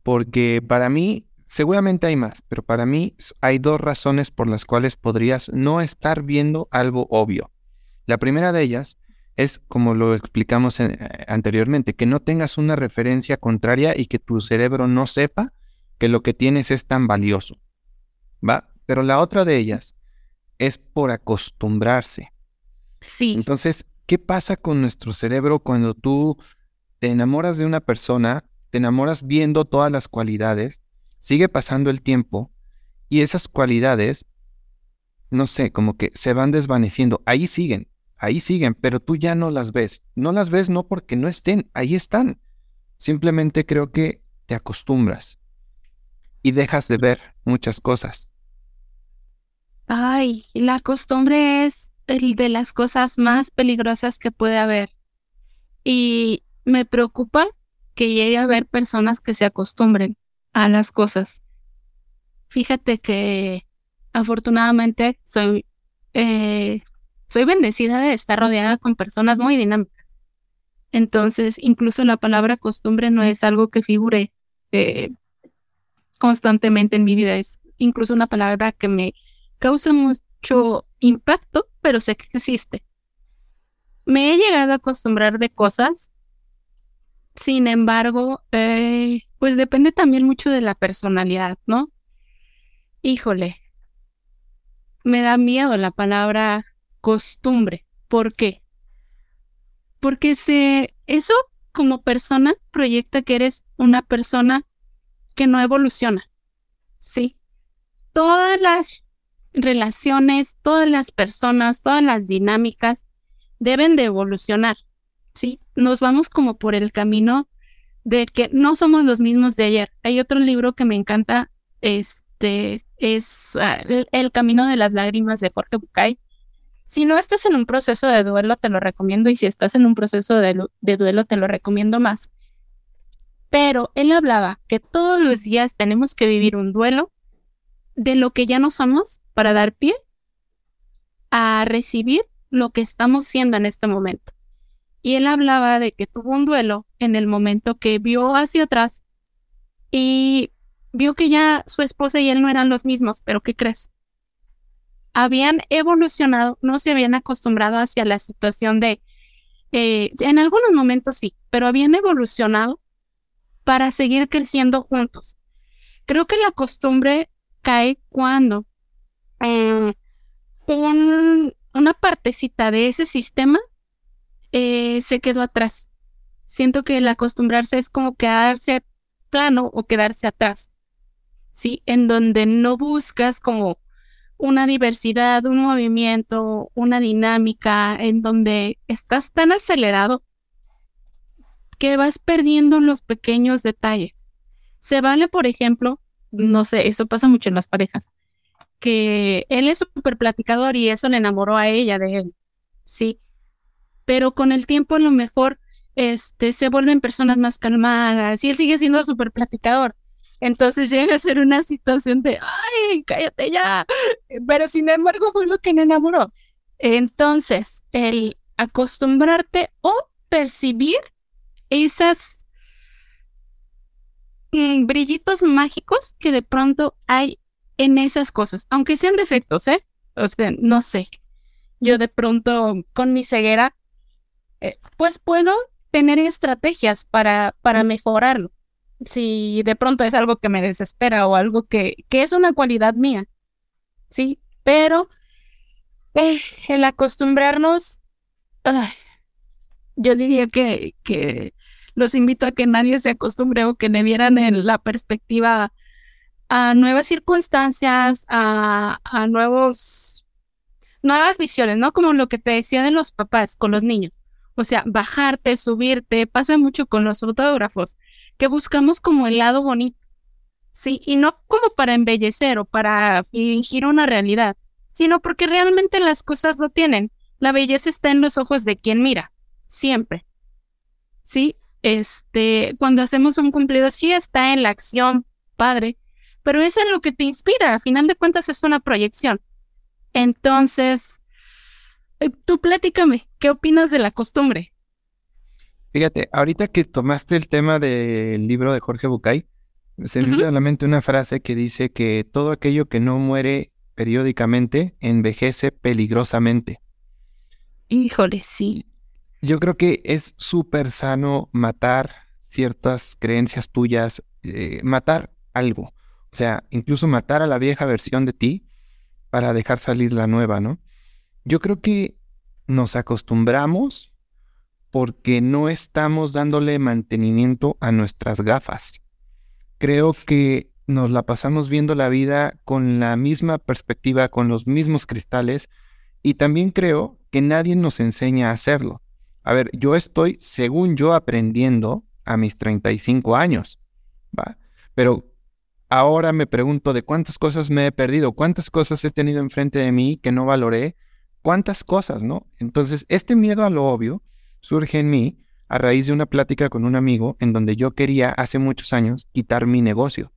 porque para mí seguramente hay más, pero para mí hay dos razones por las cuales podrías no estar viendo algo obvio. La primera de ellas es, como lo explicamos eh, anteriormente, que no tengas una referencia contraria y que tu cerebro no sepa que lo que tienes es tan valioso. ¿Va? Pero la otra de ellas es por acostumbrarse. Sí. Entonces, ¿qué pasa con nuestro cerebro cuando tú te enamoras de una persona, te enamoras viendo todas las cualidades, sigue pasando el tiempo y esas cualidades, no sé, como que se van desvaneciendo, ahí siguen, ahí siguen, pero tú ya no las ves. No las ves no porque no estén, ahí están. Simplemente creo que te acostumbras y dejas de ver muchas cosas. Ay, la costumbre es el de las cosas más peligrosas que puede haber. Y me preocupa que llegue a haber personas que se acostumbren a las cosas. Fíjate que afortunadamente soy, eh, soy bendecida de estar rodeada con personas muy dinámicas. Entonces, incluso la palabra costumbre no es algo que figure eh, constantemente en mi vida, es incluso una palabra que me causa mucho impacto, pero sé que existe. Me he llegado a acostumbrar de cosas, sin embargo, eh, pues depende también mucho de la personalidad, ¿no? Híjole, me da miedo la palabra costumbre. ¿Por qué? Porque se, eso como persona proyecta que eres una persona que no evoluciona. Sí. Todas las relaciones, todas las personas, todas las dinámicas deben de evolucionar. Sí. Nos vamos como por el camino de que no somos los mismos de ayer. Hay otro libro que me encanta, este es ah, el, Camino de las Lágrimas de Jorge Bucay. Si no estás en un proceso de duelo, te lo recomiendo, y si estás en un proceso de duelo, te lo recomiendo más. Pero él hablaba que todos los días tenemos que vivir un duelo de lo que ya no somos para dar pie a recibir lo que estamos siendo en este momento. Y él hablaba de que tuvo un duelo en el momento que vio hacia atrás y vio que ya su esposa y él no eran los mismos, pero ¿qué crees? Habían evolucionado, no se habían acostumbrado hacia la situación de, eh, en algunos momentos sí, pero habían evolucionado para seguir creciendo juntos. Creo que la costumbre cae cuando eh, una partecita de ese sistema eh, se quedó atrás. Siento que el acostumbrarse es como quedarse plano o quedarse atrás, ¿sí? En donde no buscas como una diversidad, un movimiento, una dinámica, en donde estás tan acelerado que vas perdiendo los pequeños detalles. Se vale, por ejemplo, no sé, eso pasa mucho en las parejas, que él es súper platicador y eso le enamoró a ella de él, sí, pero con el tiempo a lo mejor este, se vuelven personas más calmadas y él sigue siendo súper platicador. Entonces llega a ser una situación de, ay, cállate ya, pero sin embargo fue lo que le enamoró. Entonces, el acostumbrarte o percibir esas mm, brillitos mágicos que de pronto hay en esas cosas, aunque sean defectos, ¿eh? O sea, no sé. Yo de pronto con mi ceguera, eh, pues puedo tener estrategias para, para mejorarlo. Si de pronto es algo que me desespera o algo que, que es una cualidad mía, ¿sí? Pero eh, el acostumbrarnos, yo diría que, que los invito a que nadie se acostumbre o que le vieran en la perspectiva a nuevas circunstancias, a, a nuevos, nuevas visiones, ¿no? Como lo que te decía de los papás con los niños. O sea, bajarte, subirte, pasa mucho con los fotógrafos, que buscamos como el lado bonito, ¿sí? Y no como para embellecer o para fingir una realidad, sino porque realmente las cosas lo tienen. La belleza está en los ojos de quien mira, siempre. ¿Sí? este, cuando hacemos un cumplido, sí está en la acción, padre, pero es en lo que te inspira, a final de cuentas es una proyección. Entonces, eh, tú platícame, ¿qué opinas de la costumbre? Fíjate, ahorita que tomaste el tema del libro de Jorge Bucay, Se me viene a la mente una frase que dice que todo aquello que no muere periódicamente envejece peligrosamente. Híjole, sí. Yo creo que es súper sano matar ciertas creencias tuyas, eh, matar algo. O sea, incluso matar a la vieja versión de ti para dejar salir la nueva, ¿no? Yo creo que nos acostumbramos porque no estamos dándole mantenimiento a nuestras gafas. Creo que nos la pasamos viendo la vida con la misma perspectiva, con los mismos cristales, y también creo que nadie nos enseña a hacerlo. A ver, yo estoy, según yo, aprendiendo a mis 35 años, ¿va? Pero ahora me pregunto de cuántas cosas me he perdido, cuántas cosas he tenido enfrente de mí que no valoré, cuántas cosas, ¿no? Entonces, este miedo a lo obvio surge en mí a raíz de una plática con un amigo en donde yo quería hace muchos años quitar mi negocio.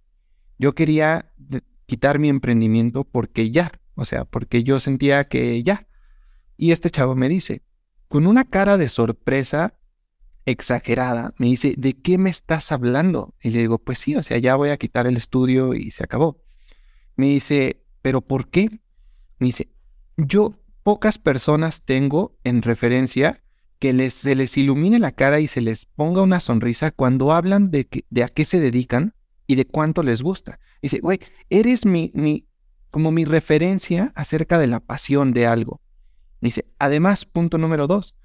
Yo quería quitar mi emprendimiento porque ya, o sea, porque yo sentía que ya. Y este chavo me dice, con una cara de sorpresa exagerada, me dice, ¿de qué me estás hablando? Y le digo, pues sí, o sea, ya voy a quitar el estudio y se acabó. Me dice, ¿pero por qué? Me dice, yo pocas personas tengo en referencia que les, se les ilumine la cara y se les ponga una sonrisa cuando hablan de, de a qué se dedican y de cuánto les gusta. Dice, güey, eres mi, mi, como mi referencia acerca de la pasión de algo. Dice, además, punto número dos,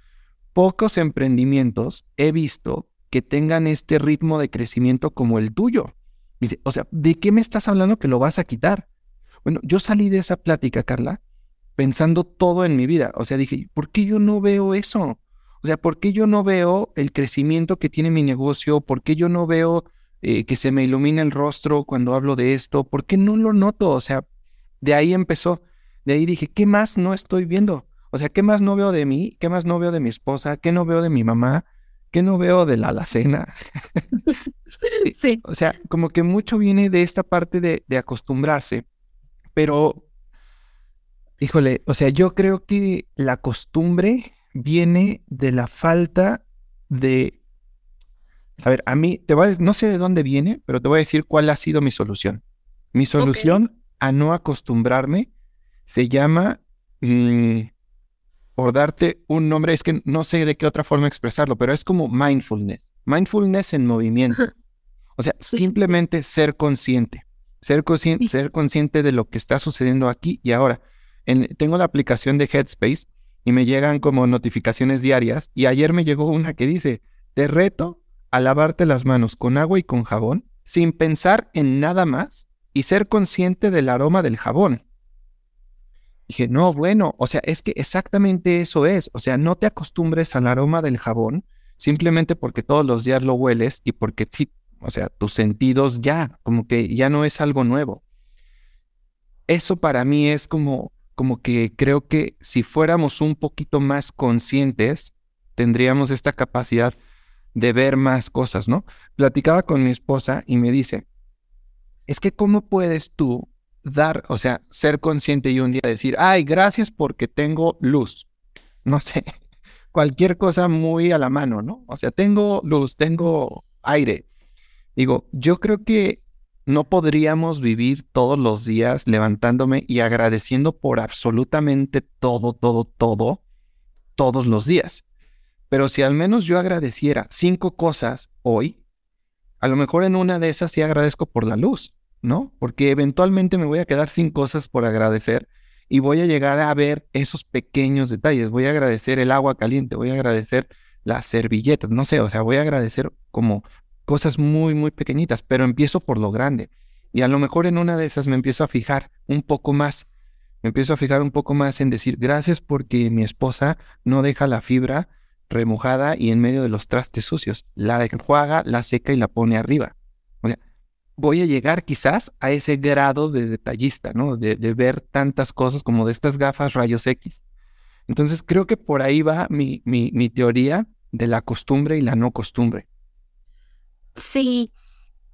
pocos emprendimientos he visto que tengan este ritmo de crecimiento como el tuyo. Dice, o sea, ¿de qué me estás hablando que lo vas a quitar? Bueno, yo salí de esa plática, Carla, pensando todo en mi vida. O sea, dije, ¿por qué yo no veo eso? O sea, ¿por qué yo no veo el crecimiento que tiene mi negocio? ¿Por qué yo no veo eh, que se me ilumina el rostro cuando hablo de esto? ¿Por qué no lo noto? O sea, de ahí empezó. De ahí dije, ¿qué más no estoy viendo? O sea, ¿qué más no veo de mí? ¿Qué más no veo de mi esposa? ¿Qué no veo de mi mamá? ¿Qué no veo de la alacena? [LAUGHS] [LAUGHS] sí. O sea, como que mucho viene de esta parte de, de acostumbrarse, pero, híjole, o sea, yo creo que la costumbre viene de la falta de... A ver, a mí, te voy a, no sé de dónde viene, pero te voy a decir cuál ha sido mi solución. Mi solución a no acostumbrarme se llama, mm, por darte un nombre, es que no sé de qué otra forma expresarlo, pero es como mindfulness. Mindfulness en movimiento. O sea, simplemente ser consciente. Ser, consciente, ser consciente de lo que está sucediendo aquí y ahora. tengo la aplicación de Headspace y me llegan como notificaciones diarias. Y ayer me llegó una que dice, te reto a lavarte las manos con agua y con jabón sin pensar en nada más y ser consciente del aroma del jabón. Dije, no, bueno, o sea, es que exactamente eso es. O sea, no te acostumbres al aroma del jabón simplemente porque todos los días lo hueles y porque sí, o sea, tus sentidos ya, como que ya no es algo nuevo. Eso para mí es como como que creo que si fuéramos un poquito más conscientes, tendríamos esta capacidad de ver más cosas, ¿no? Platicaba con mi esposa y me dice, es que ¿cómo puedes tú dar, o sea, ser consciente y un día decir, ay, gracias porque tengo luz? No sé, [LAUGHS] cualquier cosa muy a la mano, ¿no? O sea, tengo luz, tengo aire. Digo, yo creo que no podríamos vivir todos los días levantándome y agradeciendo por absolutamente todo, todo, todo, todos los días. Pero si al menos yo agradeciera cinco cosas hoy, a lo mejor en una de esas sí agradezco por la luz, ¿no? Porque eventualmente me voy a quedar sin cosas por agradecer y voy a llegar a ver esos pequeños detalles. Voy a agradecer el agua caliente, voy a agradecer las servilletas, no sé, o sea, voy a agradecer como cosas muy, muy pequeñitas, pero empiezo por lo grande. Y a lo mejor en una de esas me empiezo a fijar un poco más, me empiezo a fijar un poco más en decir gracias porque mi esposa no deja la fibra remojada y en medio de los trastes sucios. La enjuaga, la seca y la pone arriba. O sea, voy a llegar quizás a ese grado de detallista, ¿no? De, ver tantas cosas como de estas gafas rayos X. Entonces creo que por ahí va mi, mi, mi teoría de la costumbre y la no costumbre. Sí,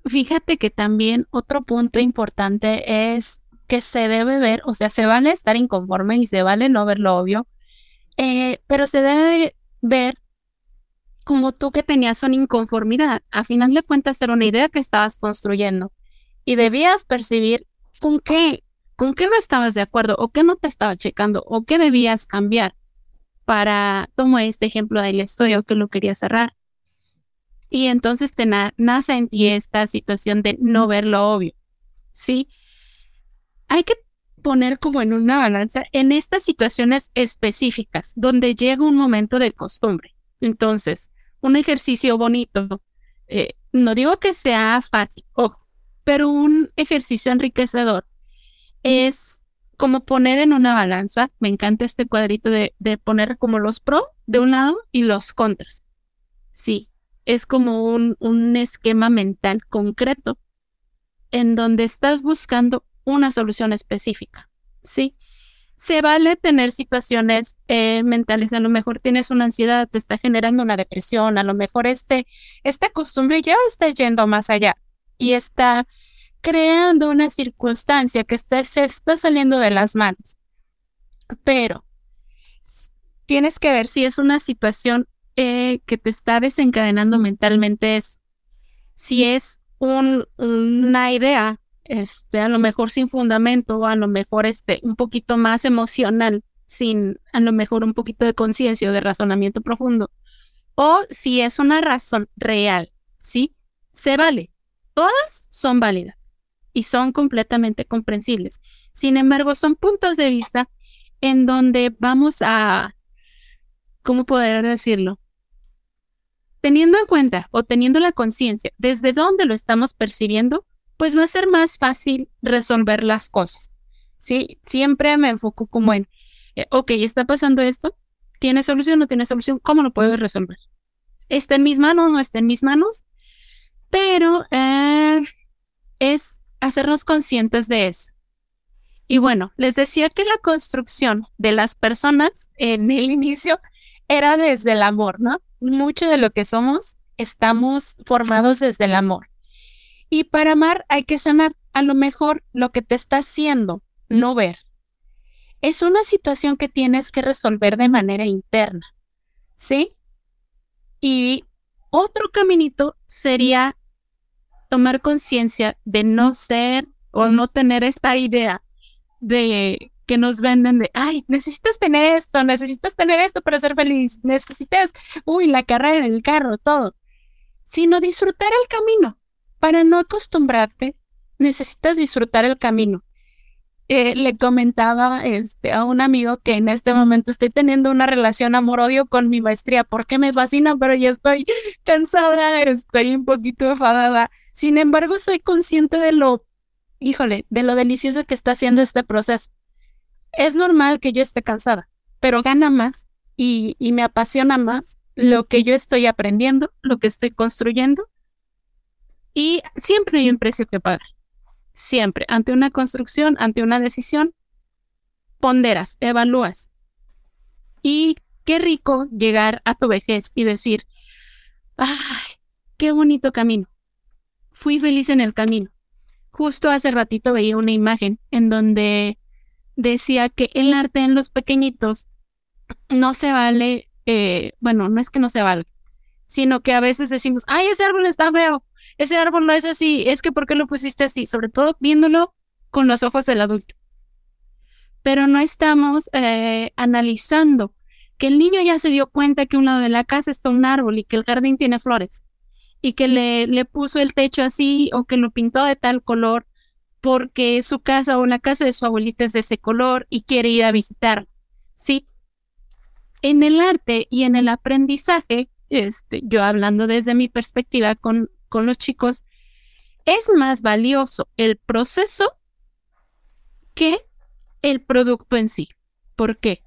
fíjate que también otro punto importante es que se debe ver, o sea, se vale estar inconforme y se vale no ver lo obvio, eh, pero se debe ver como tú que tenías una inconformidad. A final de cuentas era una idea que estabas construyendo y debías percibir con qué, con qué no estabas de acuerdo o qué no te estaba checando o qué debías cambiar para, tomo este ejemplo del estudio que lo quería cerrar. Y entonces te nace en ti esta situación de no ver lo obvio. ¿Sí? Hay que poner como en una balanza en estas situaciones específicas donde llega un momento de costumbre. Entonces, un ejercicio bonito, eh, no digo que sea fácil, ojo, pero un ejercicio enriquecedor es como poner en una balanza, me encanta este cuadrito de, de poner como los pros de un lado y los contras. Sí, es como un, un esquema mental concreto en donde estás buscando una solución específica. Sí, se vale tener situaciones eh, mentales. A lo mejor tienes una ansiedad, te está generando una depresión, a lo mejor este, esta costumbre ya está yendo más allá y está creando una circunstancia que está, se está saliendo de las manos. Pero tienes que ver si es una situación eh, que te está desencadenando mentalmente eso. Si es una idea este, a lo mejor sin fundamento, o a lo mejor este, un poquito más emocional, sin a lo mejor un poquito de conciencia o de razonamiento profundo, o si es una razón real, ¿sí? Se vale. Todas son válidas y son completamente comprensibles. Sin embargo, son puntos de vista en donde vamos a, ¿cómo poder decirlo? Teniendo en cuenta o teniendo la conciencia desde dónde lo estamos percibiendo, pues va a ser más fácil resolver las cosas. ¿sí? Siempre me enfoco como en, eh, ok, está pasando esto, ¿tiene solución o no tiene solución? ¿Cómo lo puedo resolver? ¿Está en mis manos o no está en mis manos? Pero eh, es hacernos conscientes de eso. Y bueno, les decía que la construcción de las personas en el [LAUGHS] inicio era desde el amor, ¿no? Mucho de lo que somos estamos formados desde el amor. Y para amar hay que sanar. A lo mejor lo que te está haciendo no ver es una situación que tienes que resolver de manera interna. ¿Sí? Y otro caminito sería tomar conciencia de no ser o no tener esta idea de que nos venden de, ay, necesitas tener esto, necesitas tener esto para ser feliz, necesitas, uy, la carrera, el carro, todo, sino disfrutar el camino. Para no acostumbrarte, necesitas disfrutar el camino. Eh, le comentaba este, a un amigo que en este momento estoy teniendo una relación amor-odio con mi maestría porque me fascina, pero ya estoy [LAUGHS] cansada, estoy un poquito enfadada. Sin embargo, soy consciente de lo, híjole, de lo delicioso que está haciendo este proceso. Es normal que yo esté cansada, pero gana más y, y me apasiona más lo que yo estoy aprendiendo, lo que estoy construyendo y siempre hay un precio que pagar. Siempre. Ante una construcción, ante una decisión, ponderas, evalúas. Y qué rico llegar a tu vejez y decir, ay, qué bonito camino. Fui feliz en el camino. Justo hace ratito veía una imagen en donde decía que el arte en los pequeñitos no se vale, eh, bueno, no es que no se vale, sino que a veces decimos, ay, ese árbol está feo, ese árbol no es así, es que ¿por qué lo pusiste así? Sobre todo viéndolo con los ojos del adulto. Pero no estamos eh, analizando que el niño ya se dio cuenta que un lado de la casa está un árbol y que el jardín tiene flores y que le, le puso el techo así o que lo pintó de tal color porque su casa o la casa de su abuelita es de ese color y quiere ir a visitar. ¿Sí? En el arte y en el aprendizaje, este, yo hablando desde mi perspectiva con, con los chicos, es más valioso el proceso que el producto en sí. ¿Por qué?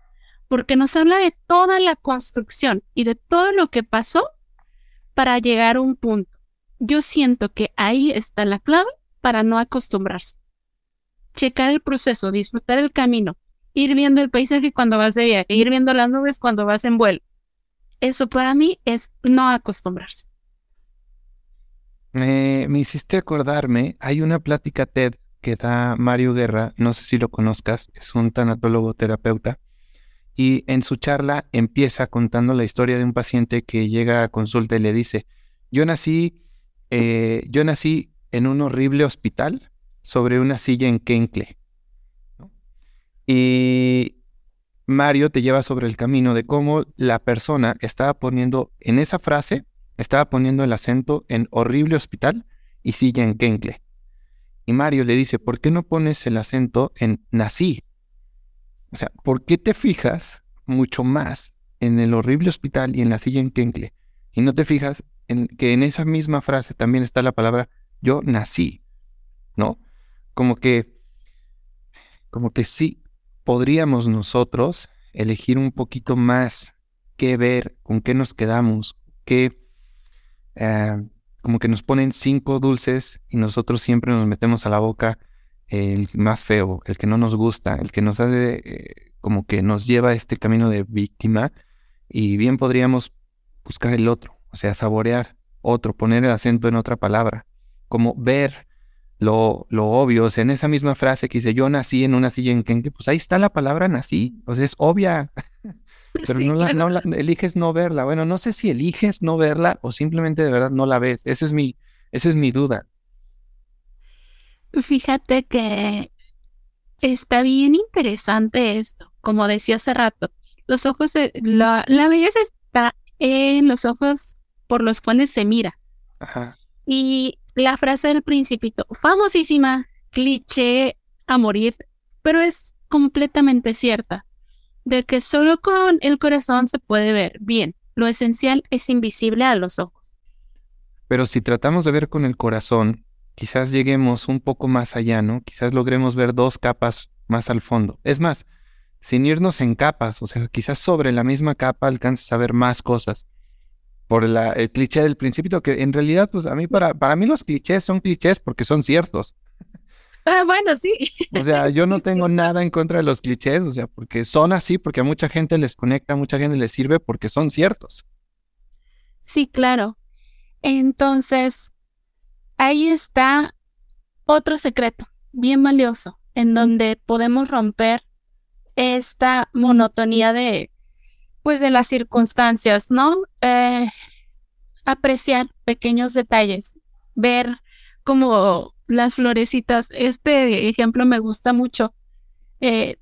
Porque nos habla de toda la construcción y de todo lo que pasó para llegar a un punto. Yo siento que ahí está la clave para no acostumbrarse. Checar el proceso, disfrutar el camino, ir viendo el paisaje cuando vas de viaje, ir viendo las nubes cuando vas en vuelo. Eso para mí es no acostumbrarse. Me, hiciste acordarme, hay una plática TED que da Mario Guerra, no sé si lo conozcas, es un tanatólogo terapeuta, y en su charla empieza contando la historia de un paciente que llega a consulta y le dice, yo nací, eh, yo nací en un horrible hospital sobre una silla en Kenkle. Y Mario te lleva sobre el camino de cómo la persona estaba poniendo en esa frase, estaba poniendo el acento en horrible hospital y silla en Kenkle. Y Mario le dice, ¿por qué no pones el acento en nací? O sea, ¿por qué te fijas mucho más en el horrible hospital y en la silla en Kenkle? Y no te fijas en que en esa misma frase también está la palabra yo nací, ¿no? Como que, como que sí podríamos nosotros elegir un poquito más qué ver, con qué nos quedamos, qué, eh, como que nos ponen cinco dulces y nosotros siempre nos metemos a la boca el más feo, el que no nos gusta, el que nos hace eh, como que nos lleva a este camino de víctima y bien podríamos buscar el otro, o sea, saborear otro, poner el acento en otra palabra, como ver lo, lo obvio, o sea, en esa misma frase que dice yo nací en una silla en que pues ahí está la palabra nací, o sea, es obvia, [LAUGHS] pero no, la, no la, eliges no verla. Bueno, no sé si eliges no verla o simplemente de verdad no la ves. Esa es mi, esa es mi duda. Fíjate que está bien interesante esto, como decía hace rato. Los ojos, la, la belleza está en los ojos por los cuales se mira. Ajá. Y la frase del principito, famosísima, cliché a morir, pero es completamente cierta, de que solo con el corazón se puede ver bien. Lo esencial es invisible a los ojos. Pero si tratamos de ver con el corazón, quizás lleguemos un poco más allá, ¿no? Quizás logremos ver dos capas más al fondo. Es más, sin irnos en capas, o sea, quizás sobre la misma capa alcances a ver más cosas. Por la, el cliché del principio, que en realidad, pues a mí, para, para mí los clichés son clichés porque son ciertos. Ah, bueno, sí. O sea, [LAUGHS] yo no tengo nada en contra de los clichés, o sea, porque son así, porque a mucha gente les conecta, a mucha gente les sirve porque son ciertos. Sí, claro. Entonces, ahí está otro secreto bien valioso en donde podemos romper esta monotonía de pues de las circunstancias, ¿no? Eh, apreciar pequeños detalles, ver como las florecitas. Este ejemplo me gusta mucho. Eh,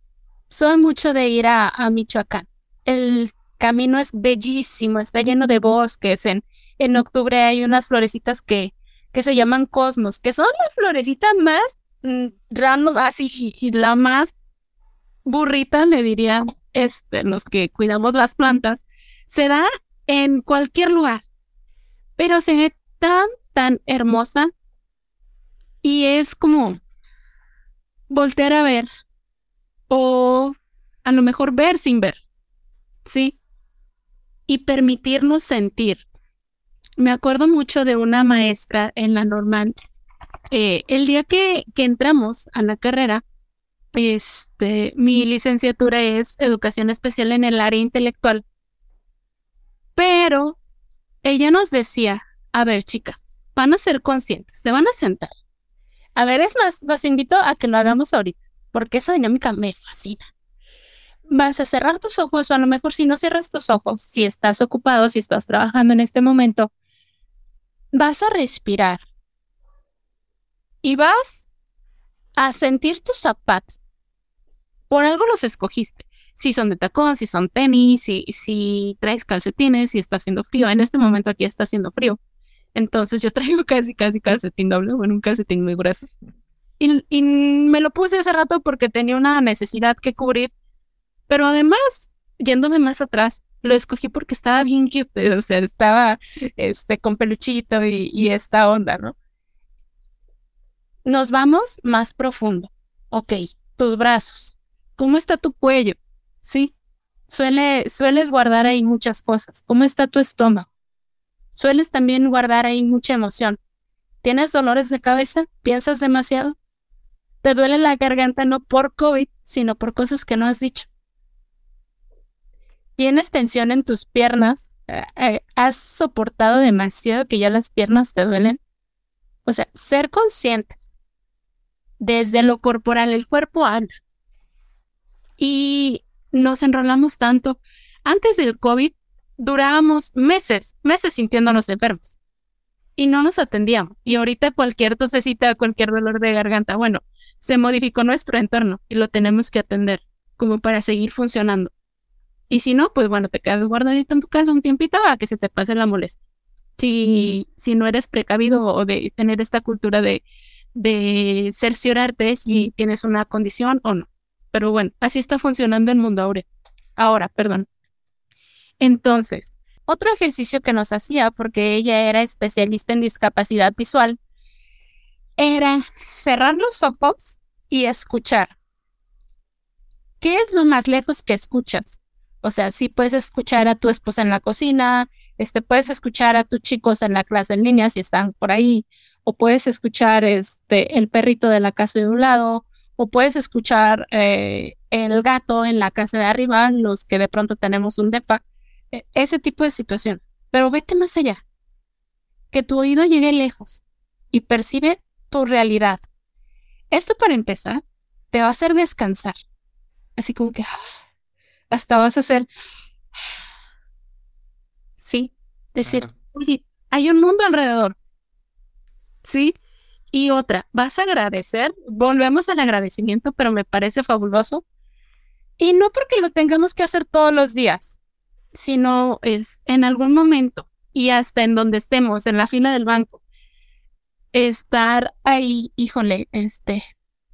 soy mucho de ir a, Michoacán. El camino es bellísimo, está lleno de bosques. En, en octubre hay unas florecitas que que se llaman cosmos, que son la florecita más mm, random, así, la más burrita, le diría este, los que cuidamos las plantas, se da en cualquier lugar, pero se ve tan, tan hermosa y es como voltear a ver o a lo mejor ver sin ver, ¿sí? Y permitirnos sentir me acuerdo mucho de una maestra en la normal. Eh, el día que, que, entramos a la carrera, este, mi licenciatura es educación especial en el área intelectual. Pero ella nos decía, a ver chicas, van a ser conscientes, se van a sentar. A ver, es más, los invito a que lo hagamos ahorita, porque esa dinámica me fascina. Vas a cerrar tus ojos, o a lo mejor si no cierras tus ojos, si estás ocupado, si estás trabajando en este momento, vas a respirar y vas a sentir tus zapatos. Por algo los escogiste. Si son de tacón, si son tenis, si, si traes calcetines, si está haciendo frío. En este momento aquí está haciendo frío. Entonces yo traigo [LAUGHS] casi, casi calcetín doble, bueno, un calcetín muy grueso. Y, y me lo puse hace rato porque tenía una necesidad que cubrir. Pero además, yéndome más atrás, lo escogí porque estaba bien cute, o sea, estaba este, con peluchito y, esta onda, ¿no? Nos vamos más profundo. Ok, tus brazos. ¿Cómo está tu cuello? Sí. Suele, sueles guardar ahí muchas cosas. ¿Cómo está tu estómago? Sueles también guardar ahí mucha emoción. ¿Tienes dolores de cabeza? ¿Piensas demasiado? ¿Te duele la garganta no por COVID, sino por cosas que no has dicho? tienes tensión en tus piernas, eh, eh, has soportado demasiado que ya las piernas te duelen. O sea, ser conscientes desde lo corporal, el cuerpo anda. Y nos enrolamos tanto. Antes del COVID durábamos meses, meses sintiéndonos enfermos y no nos atendíamos. Y ahorita cualquier tosecita, cualquier dolor de garganta, bueno, se modificó nuestro entorno y lo tenemos que atender como para seguir funcionando. Y si no, pues bueno, te quedas guardadito en tu casa un tiempito a que se te pase la molestia. Si, si no eres precavido o de tener esta cultura de, de cerciorarte si tienes una condición o no. Pero bueno, así está funcionando el mundo ahora. Ahora, perdón. Entonces, otro ejercicio que nos hacía, porque ella era especialista en discapacidad visual, era cerrar los ojos y escuchar. ¿Qué es lo más lejos que escuchas? O sea, sí puedes escuchar a tu esposa en la cocina, este, puedes escuchar a tus chicos en la clase en línea si están por ahí, o puedes escuchar este, el perrito de la casa de un lado, o puedes escuchar eh, el gato en la casa de arriba, los que de pronto tenemos un depa, e, ese tipo de situación. Pero vete más allá, que tu oído llegue lejos y percibe tu realidad. Esto para empezar te va a hacer descansar, así como que hasta vas a hacer, sí, decir, oye, hay un mundo alrededor, ¿sí? Y otra, vas a agradecer, volvemos al agradecimiento, pero me parece fabuloso. Y no porque lo tengamos que hacer todos los días, sino es en algún momento y hasta en donde estemos, en la fila del banco, estar ahí, híjole, este,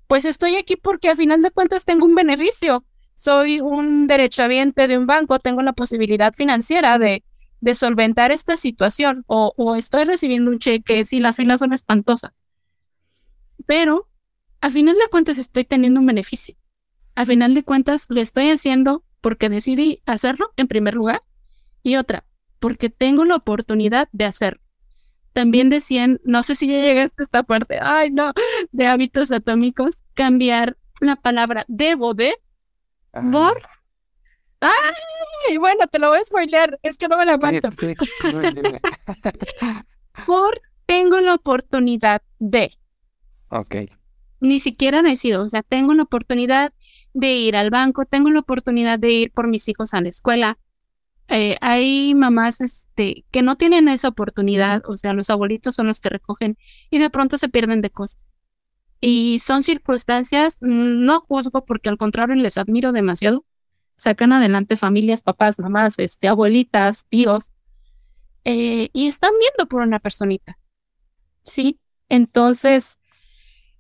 pues estoy aquí porque a final de cuentas tengo un beneficio soy un derechohabiente de un banco, tengo la posibilidad financiera de, de solventar esta situación o, o, estoy recibiendo un cheque si las filas son espantosas. Pero a final de cuentas estoy teniendo un beneficio. A final de cuentas lo estoy haciendo porque decidí hacerlo en primer lugar y otra, porque tengo la oportunidad de hacerlo. También decían, no sé si ya llegaste a esta parte, ay no, de hábitos atómicos, cambiar la palabra debo de ¿Por? ¡Ay! Bueno, te lo voy a spoilear. Es que no me la aguanto. [LAUGHS] Por tengo la oportunidad de. Ok. Ni siquiera decido. O sea, tengo la oportunidad de ir al banco, tengo la oportunidad de ir por mis hijos a la escuela. Eh, hay mamás este, que no tienen esa oportunidad, o sea, los abuelitos son los que recogen y de pronto se pierden de cosas. Y son circunstancias, mm, no juzgo porque al contrario les admiro demasiado. Sacan adelante familias, papás, mamás, este, abuelitas, tíos, eh, y están viendo por una personita. ¿Sí? Entonces,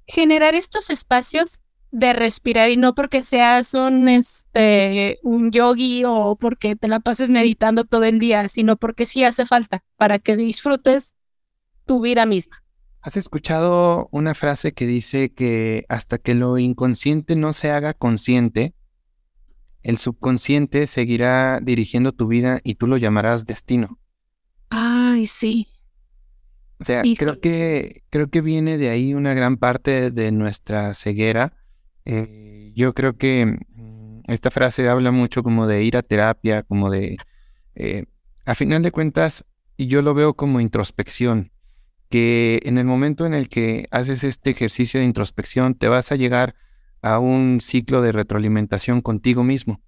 generar estos espacios de respirar y no porque seas un, este, un yogi o porque te la pases meditando todo el día, sino porque sí hace falta para que disfrutes tu vida misma. ¿Has escuchado una frase que dice que hasta que lo inconsciente no se haga consciente, el subconsciente seguirá dirigiendo tu vida y tú lo llamarás destino? Ay, sí. O sea, creo que, creo que viene de ahí una gran parte de nuestra ceguera. Eh, yo creo que mm, esta frase habla mucho como de ir a terapia, como de... Eh, a final de cuentas, yo lo veo como introspección que en el momento en el que haces este ejercicio de introspección te vas a llegar a un ciclo de retroalimentación contigo mismo.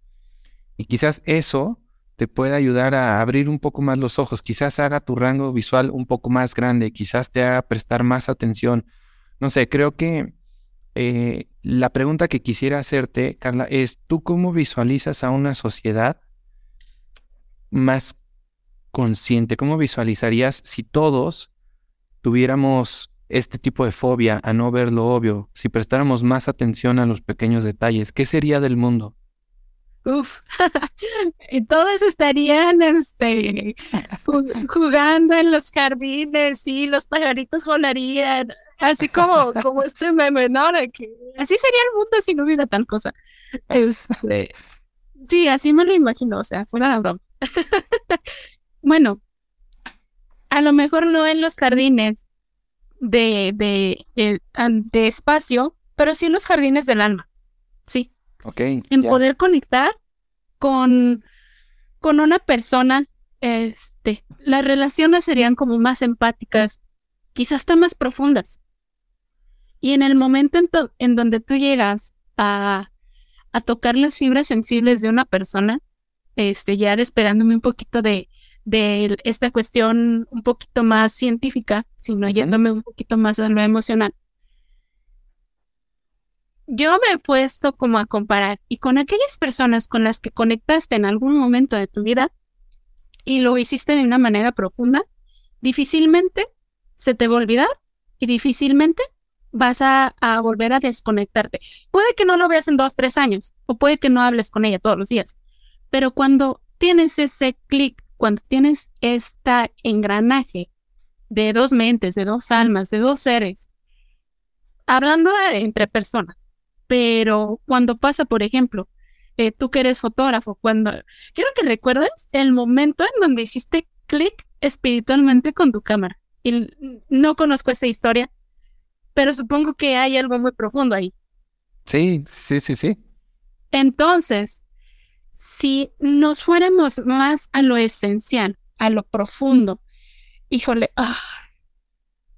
Y quizás eso te pueda ayudar a abrir un poco más los ojos, quizás haga tu rango visual un poco más grande, quizás te haga prestar más atención. No sé, creo que eh, la pregunta que quisiera hacerte, Carla, es, ¿tú cómo visualizas a una sociedad más consciente? ¿Cómo visualizarías si todos tuviéramos este tipo de fobia a no ver lo obvio, si prestáramos más atención a los pequeños detalles, ¿qué sería del mundo? Uf, [LAUGHS] todos estarían este, jugando en los jardines y los pajaritos volarían, así como, como este meme, ¿no? que así sería el mundo si no hubiera tal cosa. Este, sí, así me lo imagino, o sea, fuera de broma. [LAUGHS] bueno, a lo mejor no en los jardines de, de, eh, de, espacio, pero sí en los jardines del alma. Sí. Ok. En poder conectar con, con una persona, este, las relaciones serían como más empáticas, quizás hasta más profundas. Y en el momento en, en donde tú llegas a, a tocar las fibras sensibles de una persona, este, ya esperándome un poquito de, de esta cuestión un poquito más científica, sino yéndome un poquito más a lo emocional. Yo me he puesto como a comparar y con aquellas personas con las que conectaste en algún momento de tu vida y lo hiciste de una manera profunda, difícilmente se te va a olvidar y difícilmente vas a, volver a desconectarte. Puede que no lo veas en dos, tres años, o puede que no hables con ella todos los días, pero cuando tienes ese clic, cuando tienes este engranaje de dos mentes, de dos almas, de dos seres, hablando entre personas, pero cuando pasa, por ejemplo, eh, tú que eres fotógrafo, cuando quiero que recuerdes el momento en donde hiciste clic espiritualmente con tu cámara. Y no conozco esa historia, pero supongo que hay algo muy profundo ahí. Sí, sí, sí, sí. Entonces, si nos fuéramos más a lo esencial, a lo profundo, híjole, ah,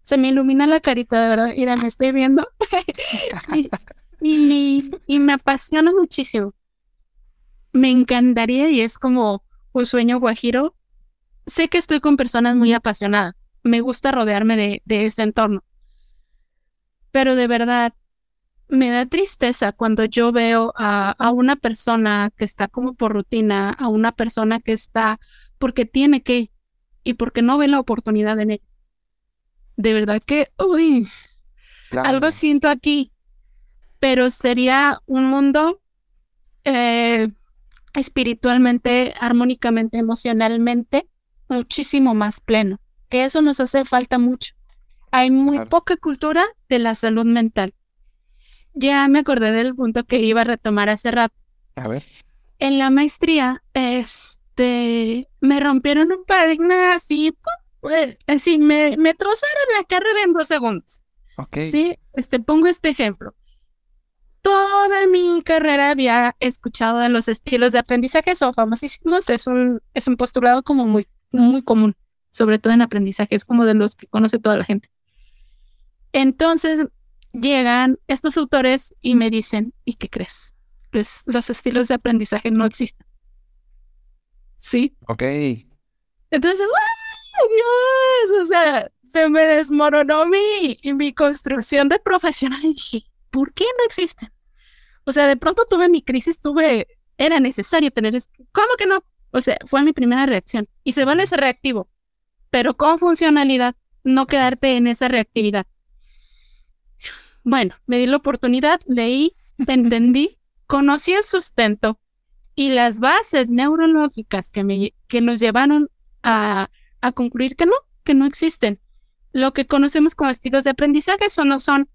se me ilumina la carita, de verdad. Mira, me estoy viendo. [LAUGHS] y, y, me apasiona muchísimo. Me encantaría y es como un sueño guajiro. Sé que estoy con personas muy apasionadas. Me gusta rodearme de, de ese entorno pero de verdad me da tristeza cuando yo veo a, una persona que está como por rutina, a una persona que está porque tiene que y porque no ve la oportunidad en él. De verdad que, uy, algo siento aquí, pero sería un mundo eh, espiritualmente, armónicamente, emocionalmente, muchísimo más pleno, que eso nos hace falta mucho. Hay muy poca cultura de la salud mental. Ya me acordé del punto que iba a retomar hace rato. A ver. En la maestría, este, me rompieron un paradigma así, pues, así, me, me trozaron la carrera en dos segundos. Ok. Sí, este, pongo este ejemplo. Toda mi carrera había escuchado de los estilos de aprendizaje, son famosísimos, es un, es un postulado como muy, muy común, sobre todo en aprendizaje, es como de los que conoce toda la gente. Entonces llegan estos autores y me dicen, ¿y qué crees? Pues los estilos de aprendizaje no existen. ¿Sí? Ok. Entonces, ¡ay, Dios! O sea, se me desmoronó mi, mi construcción de profesional y dije, ¿por qué no existen? O sea, de pronto tuve mi crisis, tuve, era necesario tener, ¿cómo que no? O sea, fue mi primera reacción. Y se vale ser reactivo, pero con funcionalidad, no quedarte en esa reactividad. Bueno, me di la oportunidad, leí, entendí, conocí el sustento y las bases neurológicas que, me, que nos llevaron a, a concluir que no, que no existen. Lo que conocemos como estilos de aprendizaje solo son,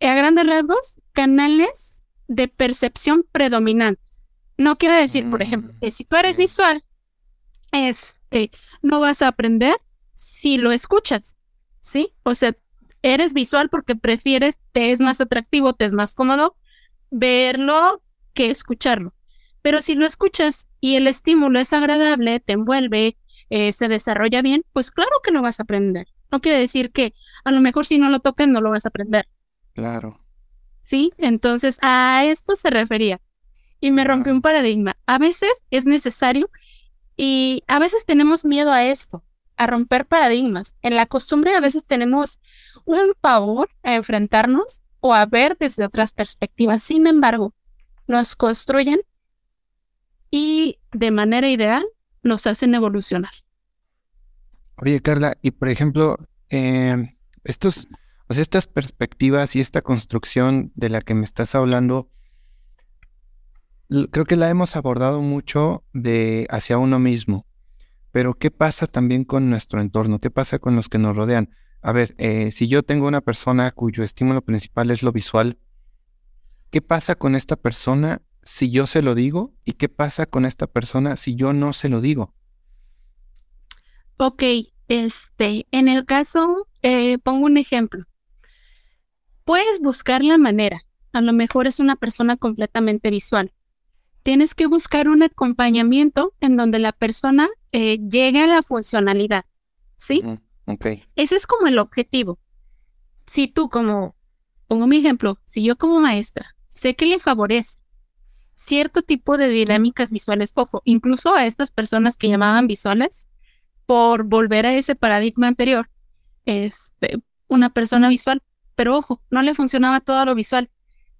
a grandes rasgos, canales de percepción predominantes. No quiere decir, por ejemplo, que si tú eres visual, este, no vas a aprender si lo escuchas, ¿sí? O sea, eres visual porque prefieres, te es más atractivo, te es más cómodo verlo que escucharlo. Pero si lo escuchas y el estímulo es agradable, te envuelve, eh, se desarrolla bien, pues claro que lo vas a aprender. No quiere decir que a lo mejor si no lo tocan no lo vas a aprender. Claro. Sí, entonces a esto se refería. Y me rompió un paradigma. A veces es necesario y a veces tenemos miedo a esto a romper paradigmas. En la costumbre a veces tenemos un pavor a enfrentarnos o a ver desde otras perspectivas. Sin embargo, nos construyen y de manera ideal nos hacen evolucionar. Oye, Carla, y por ejemplo, em, estos, estas perspectivas y esta construcción de la que me estás hablando, creo que la hemos abordado mucho de hacia uno mismo. Pero ¿qué pasa también con nuestro entorno? ¿Qué pasa con los que nos rodean? A ver, eh, si yo tengo una persona cuyo estímulo principal es lo visual, ¿qué pasa con esta persona si yo se lo digo? ¿Y qué pasa con esta persona si yo no se lo digo? Ok, este, en el caso, eh, pongo un ejemplo. Puedes buscar la manera. A lo mejor es una persona completamente visual tienes que buscar un acompañamiento en donde la persona eh, llegue a la funcionalidad, ¿sí? ok. Ese es como el objetivo. Si tú como, pongo mi ejemplo, si yo como maestra sé que le favorece cierto tipo de dinámicas visuales. Ojo, incluso a estas personas que llamaban visuales, por volver a ese paradigma anterior, este, una persona visual, pero ojo, no le funcionaba todo lo visual,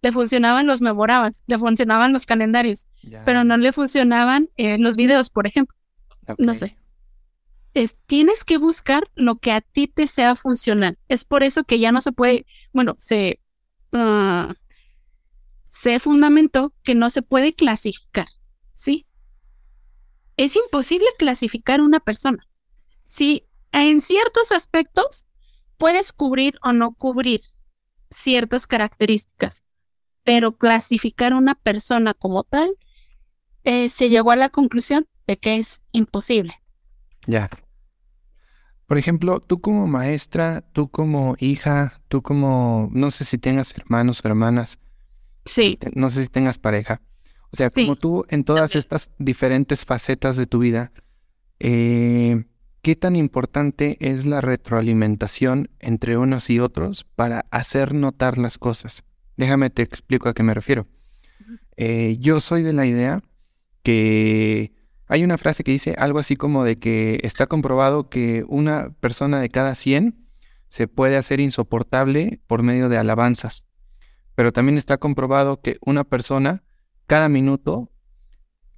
le funcionaban los memorables, le funcionaban los calendarios, pero no le funcionaban eh, los videos, por ejemplo. No sé. tienes que buscar lo que a ti te sea funcional. Es por eso que ya no se puede, bueno, se, uh, se fundamentó que no se puede clasificar, ¿sí? Es imposible clasificar una persona. Si en ciertos aspectos puedes cubrir o no cubrir ciertas características, pero clasificar una persona como tal, eh, se llegó a la conclusión de que es imposible. Ya. Por ejemplo, tú como maestra, tú como hija, tú como, no sé si tengas hermanos o hermanas. Sí. No sé si tengas pareja. O sea, como tú en todas estas diferentes facetas de tu vida, eh, ¿qué tan importante es la retroalimentación entre unos y otros para hacer notar las cosas? Déjame te explico a qué me refiero. Eh, yo soy de la idea que hay una frase que dice algo así como de que está comprobado que una persona de cada 100 se puede hacer insoportable por medio de alabanzas. Pero también está comprobado que una persona, cada minuto,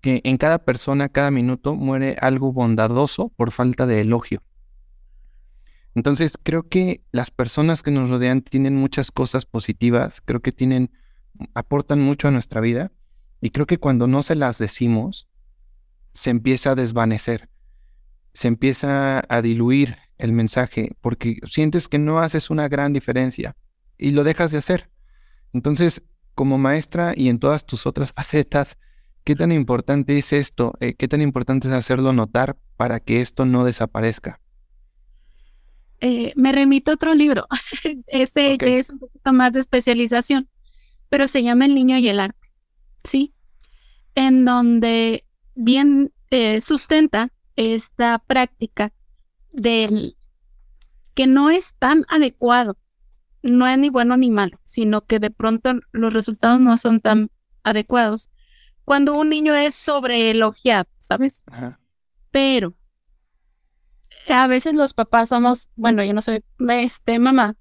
que en cada persona, cada minuto muere algo bondadoso por falta de elogio. Entonces creo que las personas que nos rodean tienen muchas cosas positivas, creo que tienen, aportan mucho a nuestra vida y creo que cuando no se las decimos, se empieza a desvanecer, se empieza a diluir el mensaje porque sientes que no haces una gran diferencia y lo dejas de hacer. Entonces, como maestra y en todas tus otras [LAUGHS] facetas, ¿qué tan importante es esto? Eh, ¿Qué tan importante es hacerlo notar para que esto no desaparezca? Eh, me remito a otro libro. [LAUGHS] Ese es un poquito más de especialización, pero se llama El niño y el arte, ¿sí? En donde bien eh, sustenta esta práctica del que no es tan adecuado, no es ni bueno ni malo, sino que de pronto los resultados no son tan adecuados cuando un niño es sobreelogiado, ¿sabes? Pero a veces los papás somos, bueno, yo no soy este mamá,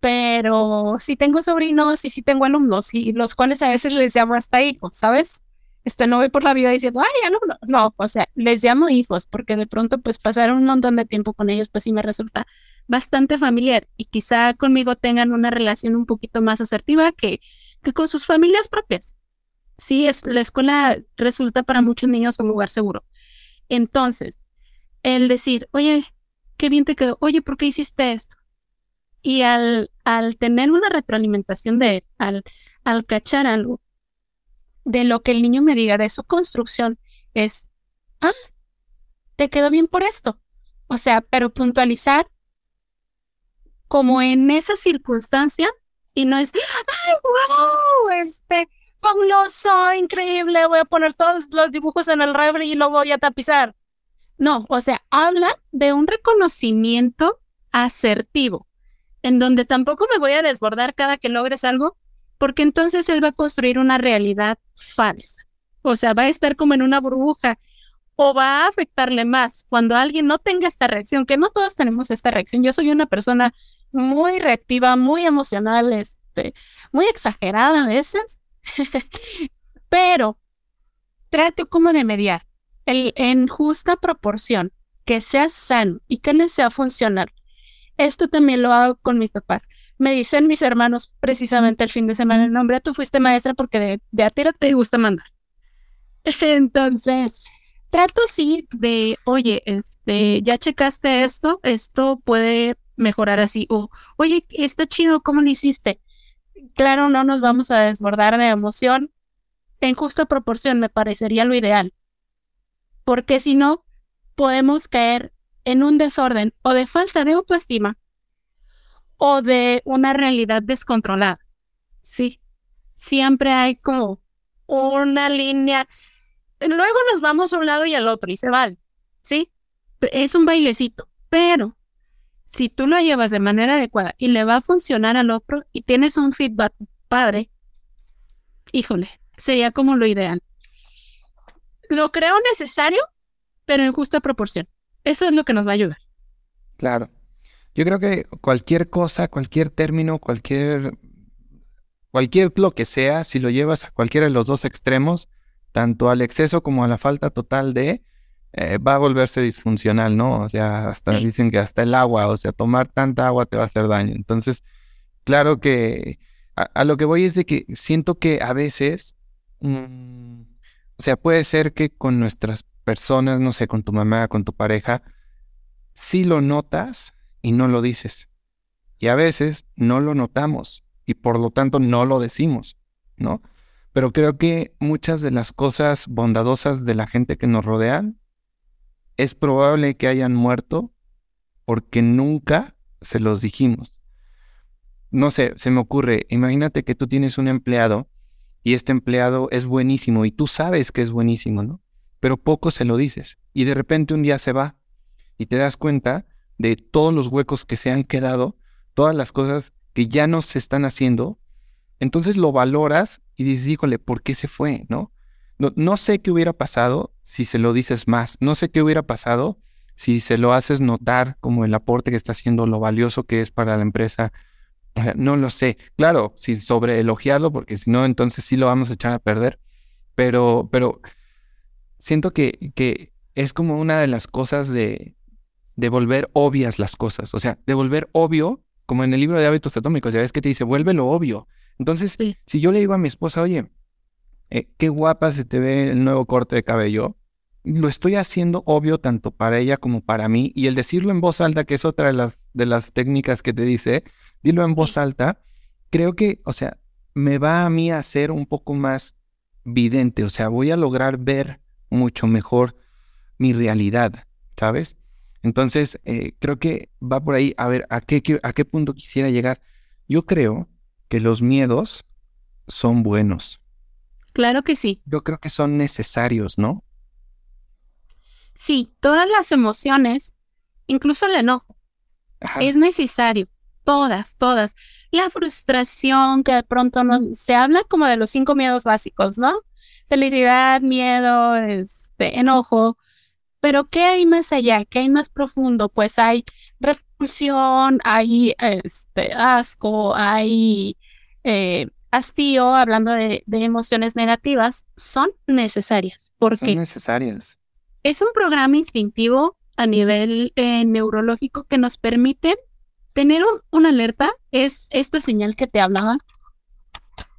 pero sí tengo sobrinos y sí tengo alumnos, y los cuales a veces les llamo hasta hijos, ¿sabes? Este, no voy por la vida diciendo, ay, alumno. No, o sea, les llamo hijos porque de pronto, pues, pasar un montón de tiempo con ellos, pues sí me resulta bastante familiar y quizá conmigo tengan una relación un poquito más asertiva que, que con sus familias propias. Sí, es, la escuela resulta para muchos niños un lugar seguro. Entonces, el decir, oye, qué bien te quedó, oye, ¿por qué hiciste esto? Y al, al tener una retroalimentación de, al, al cachar algo, de lo que el niño me diga, de su construcción, es, ah, te quedó bien por esto. O sea, pero puntualizar como en esa circunstancia y no es, ay, wow, este, fabuloso, increíble, voy a poner todos los dibujos en el refri y lo voy a tapizar. No, o sea, habla de un reconocimiento asertivo, en donde tampoco me voy a desbordar cada que logres algo, porque entonces él va a construir una realidad falsa. O sea, va a estar como en una burbuja o va a afectarle más cuando alguien no tenga esta reacción, que no todos tenemos esta reacción. Yo soy una persona muy reactiva, muy emocional, este, muy exagerada a veces, [LAUGHS] pero trato como de mediar el, en justa proporción, que sea sano y que le sea funcional. Esto también lo hago con mis papás. Me dicen mis hermanos precisamente el fin de semana, nombre, tú fuiste maestra porque de, de a tiro te gusta mandar. [LAUGHS] Entonces, trato sí de, oye, este, ya checaste esto, esto puede mejorar así, o, oye, está chido, ¿cómo lo hiciste? Claro, no nos vamos a desbordar de emoción. En justa proporción me parecería lo ideal porque si no, podemos caer en un desorden o de falta de autoestima o de una realidad descontrolada. Sí, siempre hay como una línea. Luego nos vamos a un lado y al otro y se vale. Sí, es un bailecito, pero si tú lo llevas de manera adecuada y le va a funcionar al otro y tienes un feedback padre, híjole, Sería como lo ideal. Lo creo necesario, pero en justa proporción. Eso es lo que nos va a ayudar. Claro. Yo creo que cualquier cosa, cualquier término, cualquier, cualquier lo que sea, si lo llevas a cualquiera de los dos extremos, tanto al exceso como a la falta total de, eh, va a volverse disfuncional, ¿no? O sea, hasta dicen que hasta el agua, o sea, tomar tanta agua te va a hacer daño. Entonces, claro que a, lo que voy es de que siento que a veces, mm, o sea, puede ser que con nuestras personas, no sé, con tu mamá, con tu pareja, sí lo notas y no lo dices. Y a veces no lo notamos y por lo tanto no lo decimos, ¿no? Pero creo que muchas de las cosas bondadosas de la gente que nos rodean es probable que hayan muerto porque nunca se los dijimos. No sé, se me ocurre, imagínate que tú tienes un empleado y este empleado es buenísimo y tú sabes que es buenísimo, ¿no? Pero poco se lo dices y de repente un día se va y te das cuenta de todos los huecos que se han quedado, todas las cosas que ya no se están haciendo, entonces lo valoras y dices, híjole, ¿por qué se fue? ¿No? No, sé qué hubiera pasado si se lo dices más. No sé qué hubiera pasado si se lo haces notar como el aporte que está haciendo, lo valioso que es para la empresa. No lo sé. Claro, sin sobre elogiarlo, porque si no, entonces sí lo vamos a echar a perder. Pero, pero siento que, que es como una de las cosas de, de volver obvias las cosas. O sea, de volver obvio, como en el libro de hábitos atómicos, ya ves que te dice, vuélvelo obvio. Entonces, si yo le digo a mi esposa, oye, eh, qué guapa se te ve el nuevo corte de cabello. Lo estoy haciendo obvio tanto para ella como para mí. Y el decirlo en voz alta, que es otra de las, de las técnicas que te dice, dilo en voz alta, creo que, o sea, me va a mí a ser un poco más vidente. O sea, voy a lograr ver mucho mejor mi realidad, ¿sabes? Entonces, eh, creo que va por ahí. A ver, ¿a qué, ¿a qué punto quisiera llegar? Yo creo que los miedos son buenos. Claro que sí. Yo creo que son necesarios, ¿no? Sí, todas las emociones, incluso el enojo, es necesario. Todas, todas. La frustración que de pronto no, se habla como de los cinco miedos básicos, ¿no? Felicidad, miedo, este, enojo. Pero ¿qué hay más allá? ¿Qué hay más profundo? Pues hay repulsión, hay este, asco, hay eh, hastío, hablando de, emociones negativas, son necesarias. Porque son necesarias. Es un programa instintivo a nivel eh, neurológico que nos permite tener una alerta, es esta señal que te hablaba,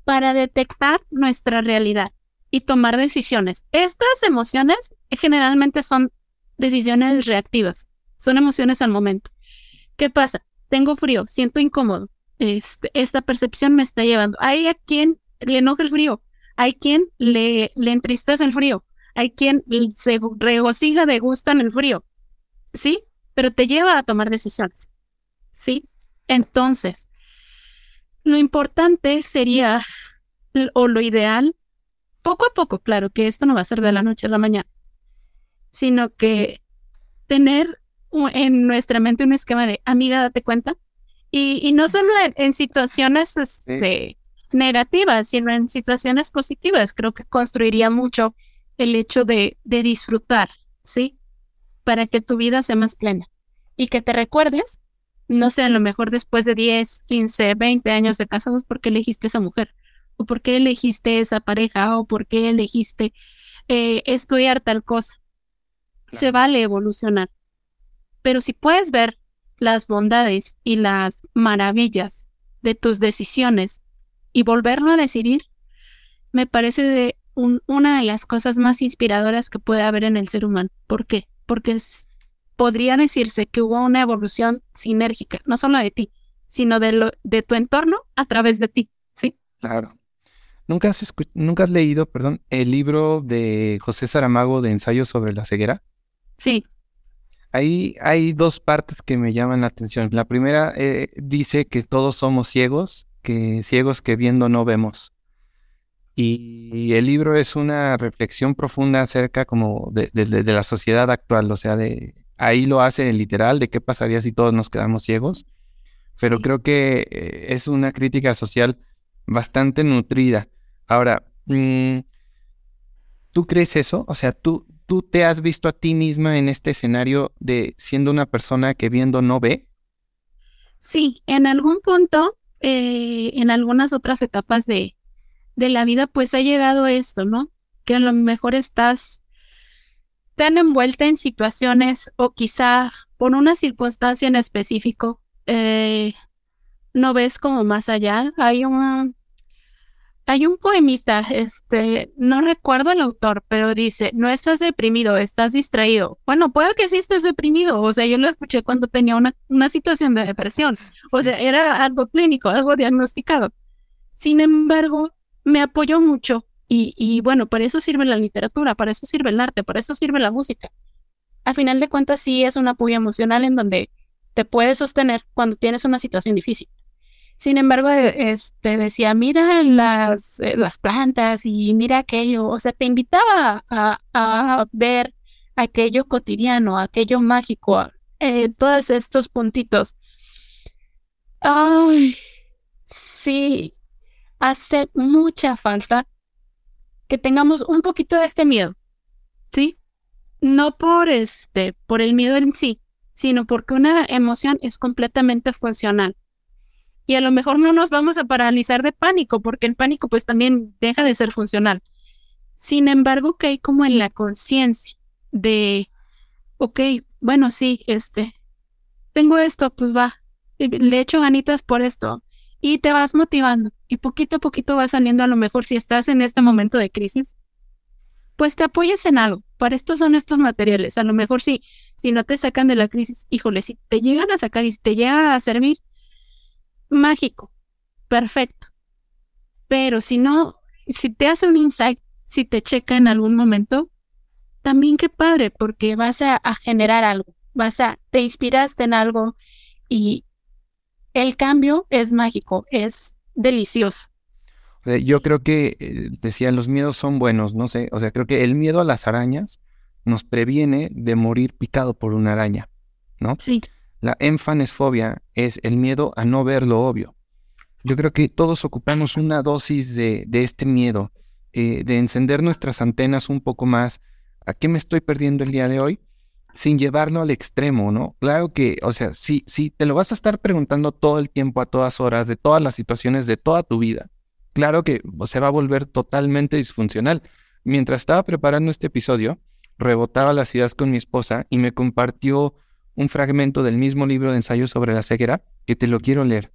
para detectar nuestra realidad y tomar decisiones. Estas emociones generalmente son decisiones reactivas, son emociones al momento. ¿Qué pasa? Tengo frío, siento incómodo. Este, esta percepción me está llevando. Hay a quien le enoja el frío, hay quien le, le entristece el frío, hay quien se regocija de gusto en el frío, ¿sí? Pero te lleva a tomar decisiones, ¿sí? Entonces, lo importante sería, o lo ideal, poco a poco, claro que esto no va a ser de la noche a la mañana, sino que tener en nuestra mente un esquema de, amiga, date cuenta, y, no solo en, situaciones este, negativas, sino en situaciones positivas. Creo que construiría mucho el hecho de, de disfrutar, ¿sí? Para que tu vida sea más plena. Y que te recuerdes, no sé, a lo mejor después de 10, 15, 20 años de casados, por qué elegiste esa mujer, o por qué elegiste esa pareja, o por qué elegiste eh, estudiar tal cosa. Se vale evolucionar. Pero si puedes ver las bondades y las maravillas de tus decisiones y volverlo a decidir, me parece una de las cosas más inspiradoras que puede haber en el ser humano. ¿Por qué? Porque podría decirse que hubo una evolución sinérgica, no solo de ti, sino de, lo, de tu entorno a través de ti, ¿sí? Claro. ¿Nunca has, ¿Nunca has leído, perdón, el libro de José Saramago de Ensayos sobre la ceguera? Sí. Ahí hay dos partes que me llaman la atención. La primera eh, dice que todos somos ciegos, que ciegos que viendo no vemos. Y, el libro es una reflexión profunda acerca como de, la sociedad actual, o sea, de ahí lo hace literal de qué pasaría si todos nos quedamos ciegos. Pero creo que eh, es una crítica social bastante nutrida. Ahora, Mm, ¿Tú crees eso? O sea, ¿tú, ¿tú te has visto a ti misma en este escenario de siendo una persona que viendo no ve? Sí, en algún punto, eh, en algunas otras etapas de, de la vida, pues ha llegado esto, ¿no? Que a lo mejor estás tan envuelta en situaciones o quizá por una circunstancia en específico, eh, no ves como más allá. Hay un, hay un poemita, este, no recuerdo el autor, pero dice, no estás deprimido, estás distraído. Bueno, puede que sí estés deprimido, o sea, yo lo escuché cuando tenía una, una situación de depresión, o sea, era algo clínico, algo diagnosticado. Sin embargo, me apoyó mucho y, y bueno, para eso sirve la literatura, para eso sirve el arte, para eso sirve la música. Al final de cuentas, sí es un apoyo emocional en donde te puedes sostener cuando tienes una situación difícil. Sin embargo, e, este decía, mira las, eh, las plantas y mira aquello. O sea, te invitaba a, ver aquello cotidiano, aquello mágico, eh, todos estos puntitos. Ay, sí, hace mucha falta que tengamos un poquito de este miedo, ¿sí? No por este, por el miedo en sí, sino porque una emoción es completamente funcional y a lo mejor no nos vamos a paralizar de pánico, porque el pánico pues también deja de ser funcional. Sin embargo, que hay como en la conciencia de, ok, bueno, sí, este, tengo esto, pues va, le echo ganitas por esto y te vas motivando y poquito a poquito vas saliendo a lo mejor si estás en este momento de crisis, pues te apoyes en algo. Para esto son estos materiales. A lo mejor si, si no te sacan de la crisis, híjole, si te llegan a sacar y te llega a servir, mágico, perfecto. Pero si no, si te hace un insight, si te checa en algún momento, también qué padre, porque vas a, generar algo, vas a, te inspiraste en algo y el cambio es mágico, es delicioso. Yo creo que, eh, decía, los miedos son buenos, no sé, o sea, creo que el miedo a las arañas nos previene de morir picado por una araña, ¿no? Sí. La enfanesfobia es el miedo a no ver lo obvio. Yo creo que todos ocupamos una dosis de, este miedo, eh, de encender nuestras antenas un poco más. ¿A qué me estoy perdiendo el día de hoy? Sin llevarlo al extremo, ¿no? Claro que, o sea, si, si te lo vas a estar preguntando todo el tiempo, a todas horas, de todas las situaciones de toda tu vida, claro que se va a volver totalmente disfuncional. Mientras estaba preparando este episodio, rebotaba las ideas con mi esposa y me compartió un fragmento del mismo libro de ensayo sobre la ceguera que te lo quiero leer.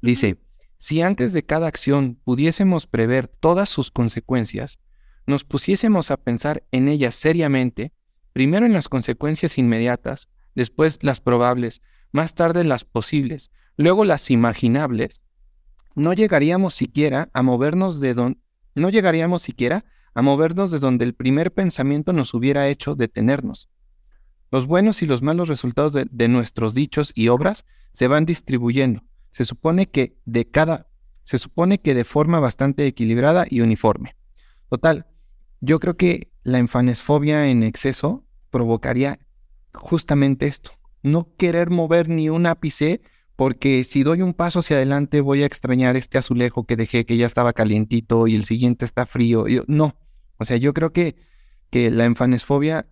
Dice, si antes de cada acción pudiésemos prever todas sus consecuencias, nos pusiésemos a pensar en ellas seriamente, primero en las consecuencias inmediatas, después las probables, más tarde las posibles, luego las imaginables, no llegaríamos siquiera a movernos de donde no llegaríamos siquiera a movernos de donde el primer pensamiento nos hubiera hecho detenernos. Los buenos y los malos resultados de, nuestros dichos y obras se van distribuyendo. Se supone que de cada, se supone que de forma bastante equilibrada y uniforme. Total, yo creo que la enfanesfobia en exceso provocaría justamente esto. No querer mover ni un ápice porque si doy un paso hacia adelante voy a extrañar este azulejo que dejé que ya estaba calientito y el siguiente está frío. no, o sea, yo creo que, que la enfanesfobia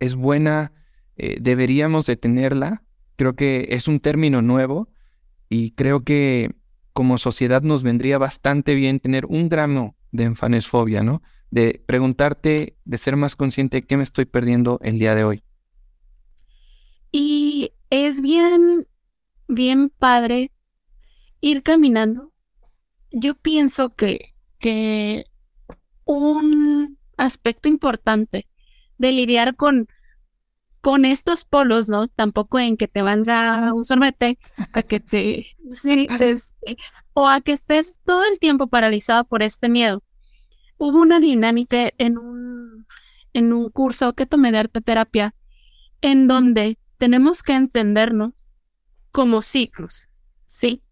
es buena eh, deberíamos de tenerla. Creo que es un término nuevo y creo que como sociedad nos vendría bastante bien tener un gramo de enfanesfobia, ¿no? De preguntarte, de ser más consciente de qué me estoy perdiendo el día de hoy. Y es bien, bien padre ir caminando. Yo pienso que, que un aspecto importante de lidiar con con estos polos, ¿no? Tampoco en que te venga un sorbete, a que te, [LAUGHS] sí, [LAUGHS] o a que estés todo el tiempo paralizado por este miedo. Hubo una dinámica en un, en un curso que tomé de arte terapia, en donde tenemos que entendernos como ciclos, ¿sí?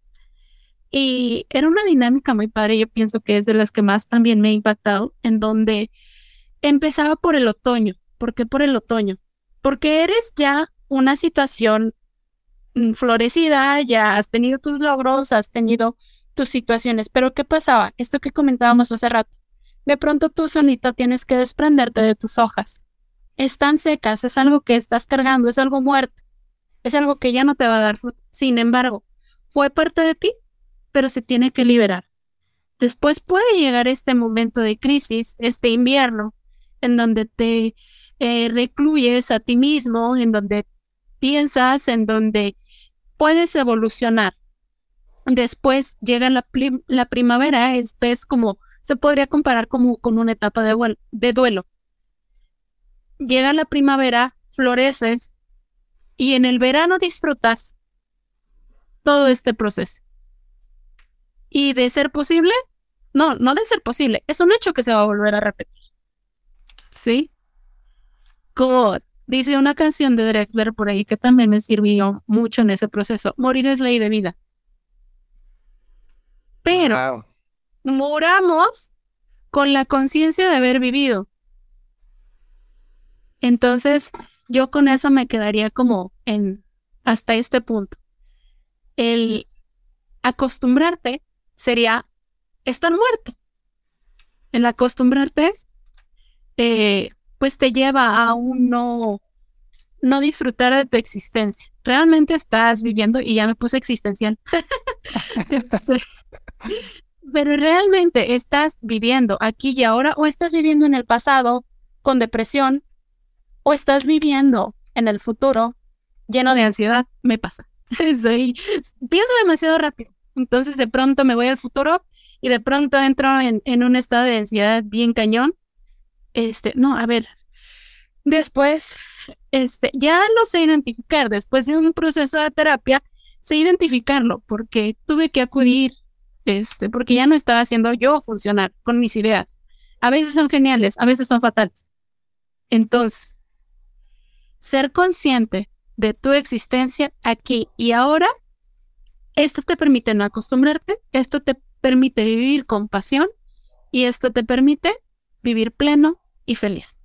Y era una dinámica muy padre, yo pienso que es de las que más también me ha impactado, en donde empezaba por el otoño. ¿Por qué por el otoño? porque eres ya una situación mm, florecida, ya has tenido tus logros, has tenido tus situaciones, pero ¿qué pasaba? Esto que comentábamos hace rato. De pronto tú solito tienes que desprenderte de tus hojas. Están secas, es algo que estás cargando, es algo muerto, es algo que ya no te va a dar fruto. Sin embargo, fue parte de ti, pero se tiene que liberar. Después puede llegar este momento de crisis, este invierno, en donde te eh, recluyes a ti mismo, en donde piensas, en donde puedes evolucionar. Después llega la, la primavera, este es como, se podría comparar como con una etapa de, duelo. Llega la primavera, floreces y en el verano disfrutas todo este proceso. Y de ser posible, no, no de ser posible, es un hecho que se va a volver a repetir. ¿Sí? Como dice una canción de Drexler por ahí que también me sirvió mucho en ese proceso, morir es ley de vida. Pero moramos con la conciencia de haber vivido. Entonces, yo con eso me quedaría como en hasta este punto. El acostumbrarte sería estar muerto. El acostumbrarte, eh, pues te lleva a un no, no disfrutar de tu existencia. Realmente estás viviendo, y ya me puse existencial. [LAUGHS] Pero realmente estás viviendo aquí y ahora, o estás viviendo en el pasado con depresión, o estás viviendo en el futuro lleno de ansiedad. Me pasa. [LAUGHS] Soy, pienso demasiado rápido. Entonces de pronto me voy al futuro y de pronto entro en, en un estado de ansiedad bien cañón. Este, no, a ver. Después, este, ya lo sé identificar. Después de un proceso de terapia, sé identificarlo porque tuve que acudir, este, porque ya no estaba haciendo yo funcionar con mis ideas. A veces son geniales, a veces son fatales. Entonces, ser consciente de tu existencia aquí y ahora esto te permite no acostumbrarte, esto te permite vivir con pasión y esto te permite vivir pleno y feliz.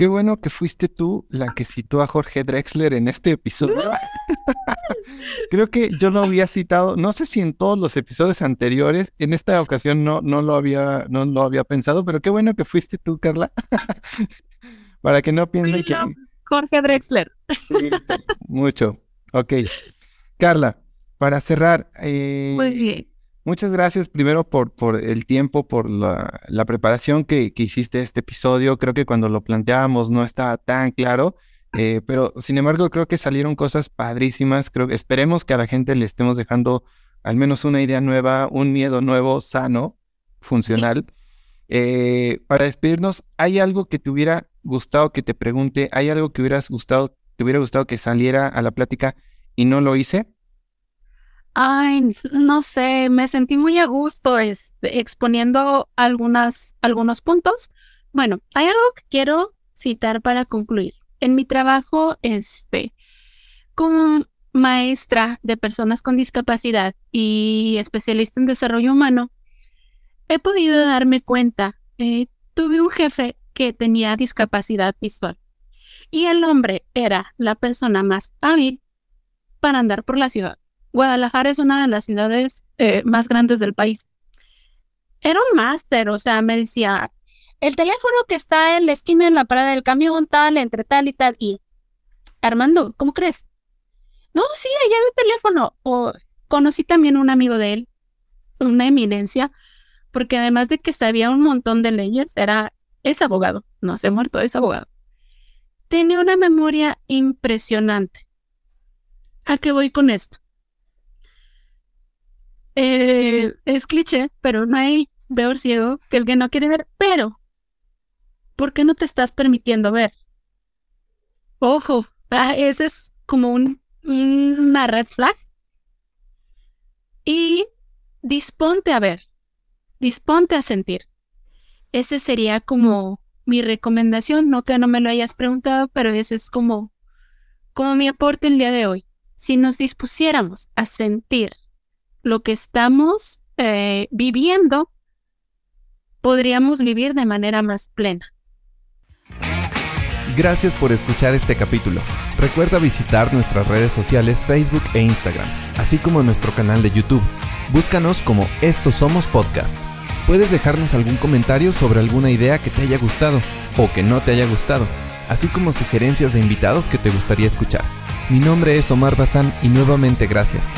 Qué bueno que fuiste tú la que citó a Jorge Drexler en este episodio. [LAUGHS] Creo que yo lo había citado, no sé si en todos los episodios anteriores, en esta ocasión no, no, lo, había, no lo había pensado, pero qué bueno que fuiste tú, Carla. [LAUGHS] Para que no piensen que... Jorge Drexler. mucho. Ok. Carla, para cerrar, eh, muchas gracias primero por, por el tiempo, por la, preparación que, hiciste este episodio. Creo que cuando lo planteábamos no estaba tan claro, eh, pero sin embargo creo que salieron cosas padrísimas. Creo que esperemos que a la gente le estemos dejando al menos una idea nueva, un miedo nuevo, sano, funcional. Eh, para despedirnos, ¿hay algo que te hubiera gustado que te pregunte? ¿Hay algo que hubieras gustado, te hubiera gustado que saliera a la plática y no lo hice? Ay, no sé, me sentí muy a gusto este, exponiendo algunos puntos. Bueno, hay algo que quiero citar para concluir. En mi trabajo, este, como maestra de personas con discapacidad y especialista en desarrollo humano, he podido darme cuenta. Eh, tuve un jefe que tenía discapacidad visual y el hombre era la persona más hábil para andar por la ciudad. Guadalajara es una de las ciudades eh, más grandes del país. Era un máster, o sea, me decía, el teléfono que está en la esquina en la parada del camión, tal, entre tal y tal. Y, Armando, ¿cómo crees? No, sí, allá un teléfono. O conocí también un amigo de él, una eminencia, porque además de que sabía un montón de leyes, era, es abogado, no se ha muerto, es abogado. Tenía una memoria impresionante. ¿A qué voy con esto? Eh, es cliché, pero no hay peor ciego que el que no quiere ver. Pero, ¿por qué no te estás permitiendo ver? Ojo, ah, ese es como un, una red flag. Y disponte a ver, disponte a sentir. Ese sería como mi recomendación, no que no me lo hayas preguntado, pero ese es como, como mi aporte el día de hoy si nos dispusiéramos a sentir lo que estamos eh, viviendo, podríamos vivir de manera más plena. Gracias por escuchar este capítulo. Recuerda visitar nuestras redes sociales Facebook e Instagram, así como nuestro canal de YouTube. Búscanos como Estos Somos Podcast. Puedes dejarnos algún comentario sobre alguna idea que te haya gustado o que no te haya gustado, así como sugerencias de invitados que te gustaría escuchar. Mi nombre es Omar Bazán y nuevamente gracias.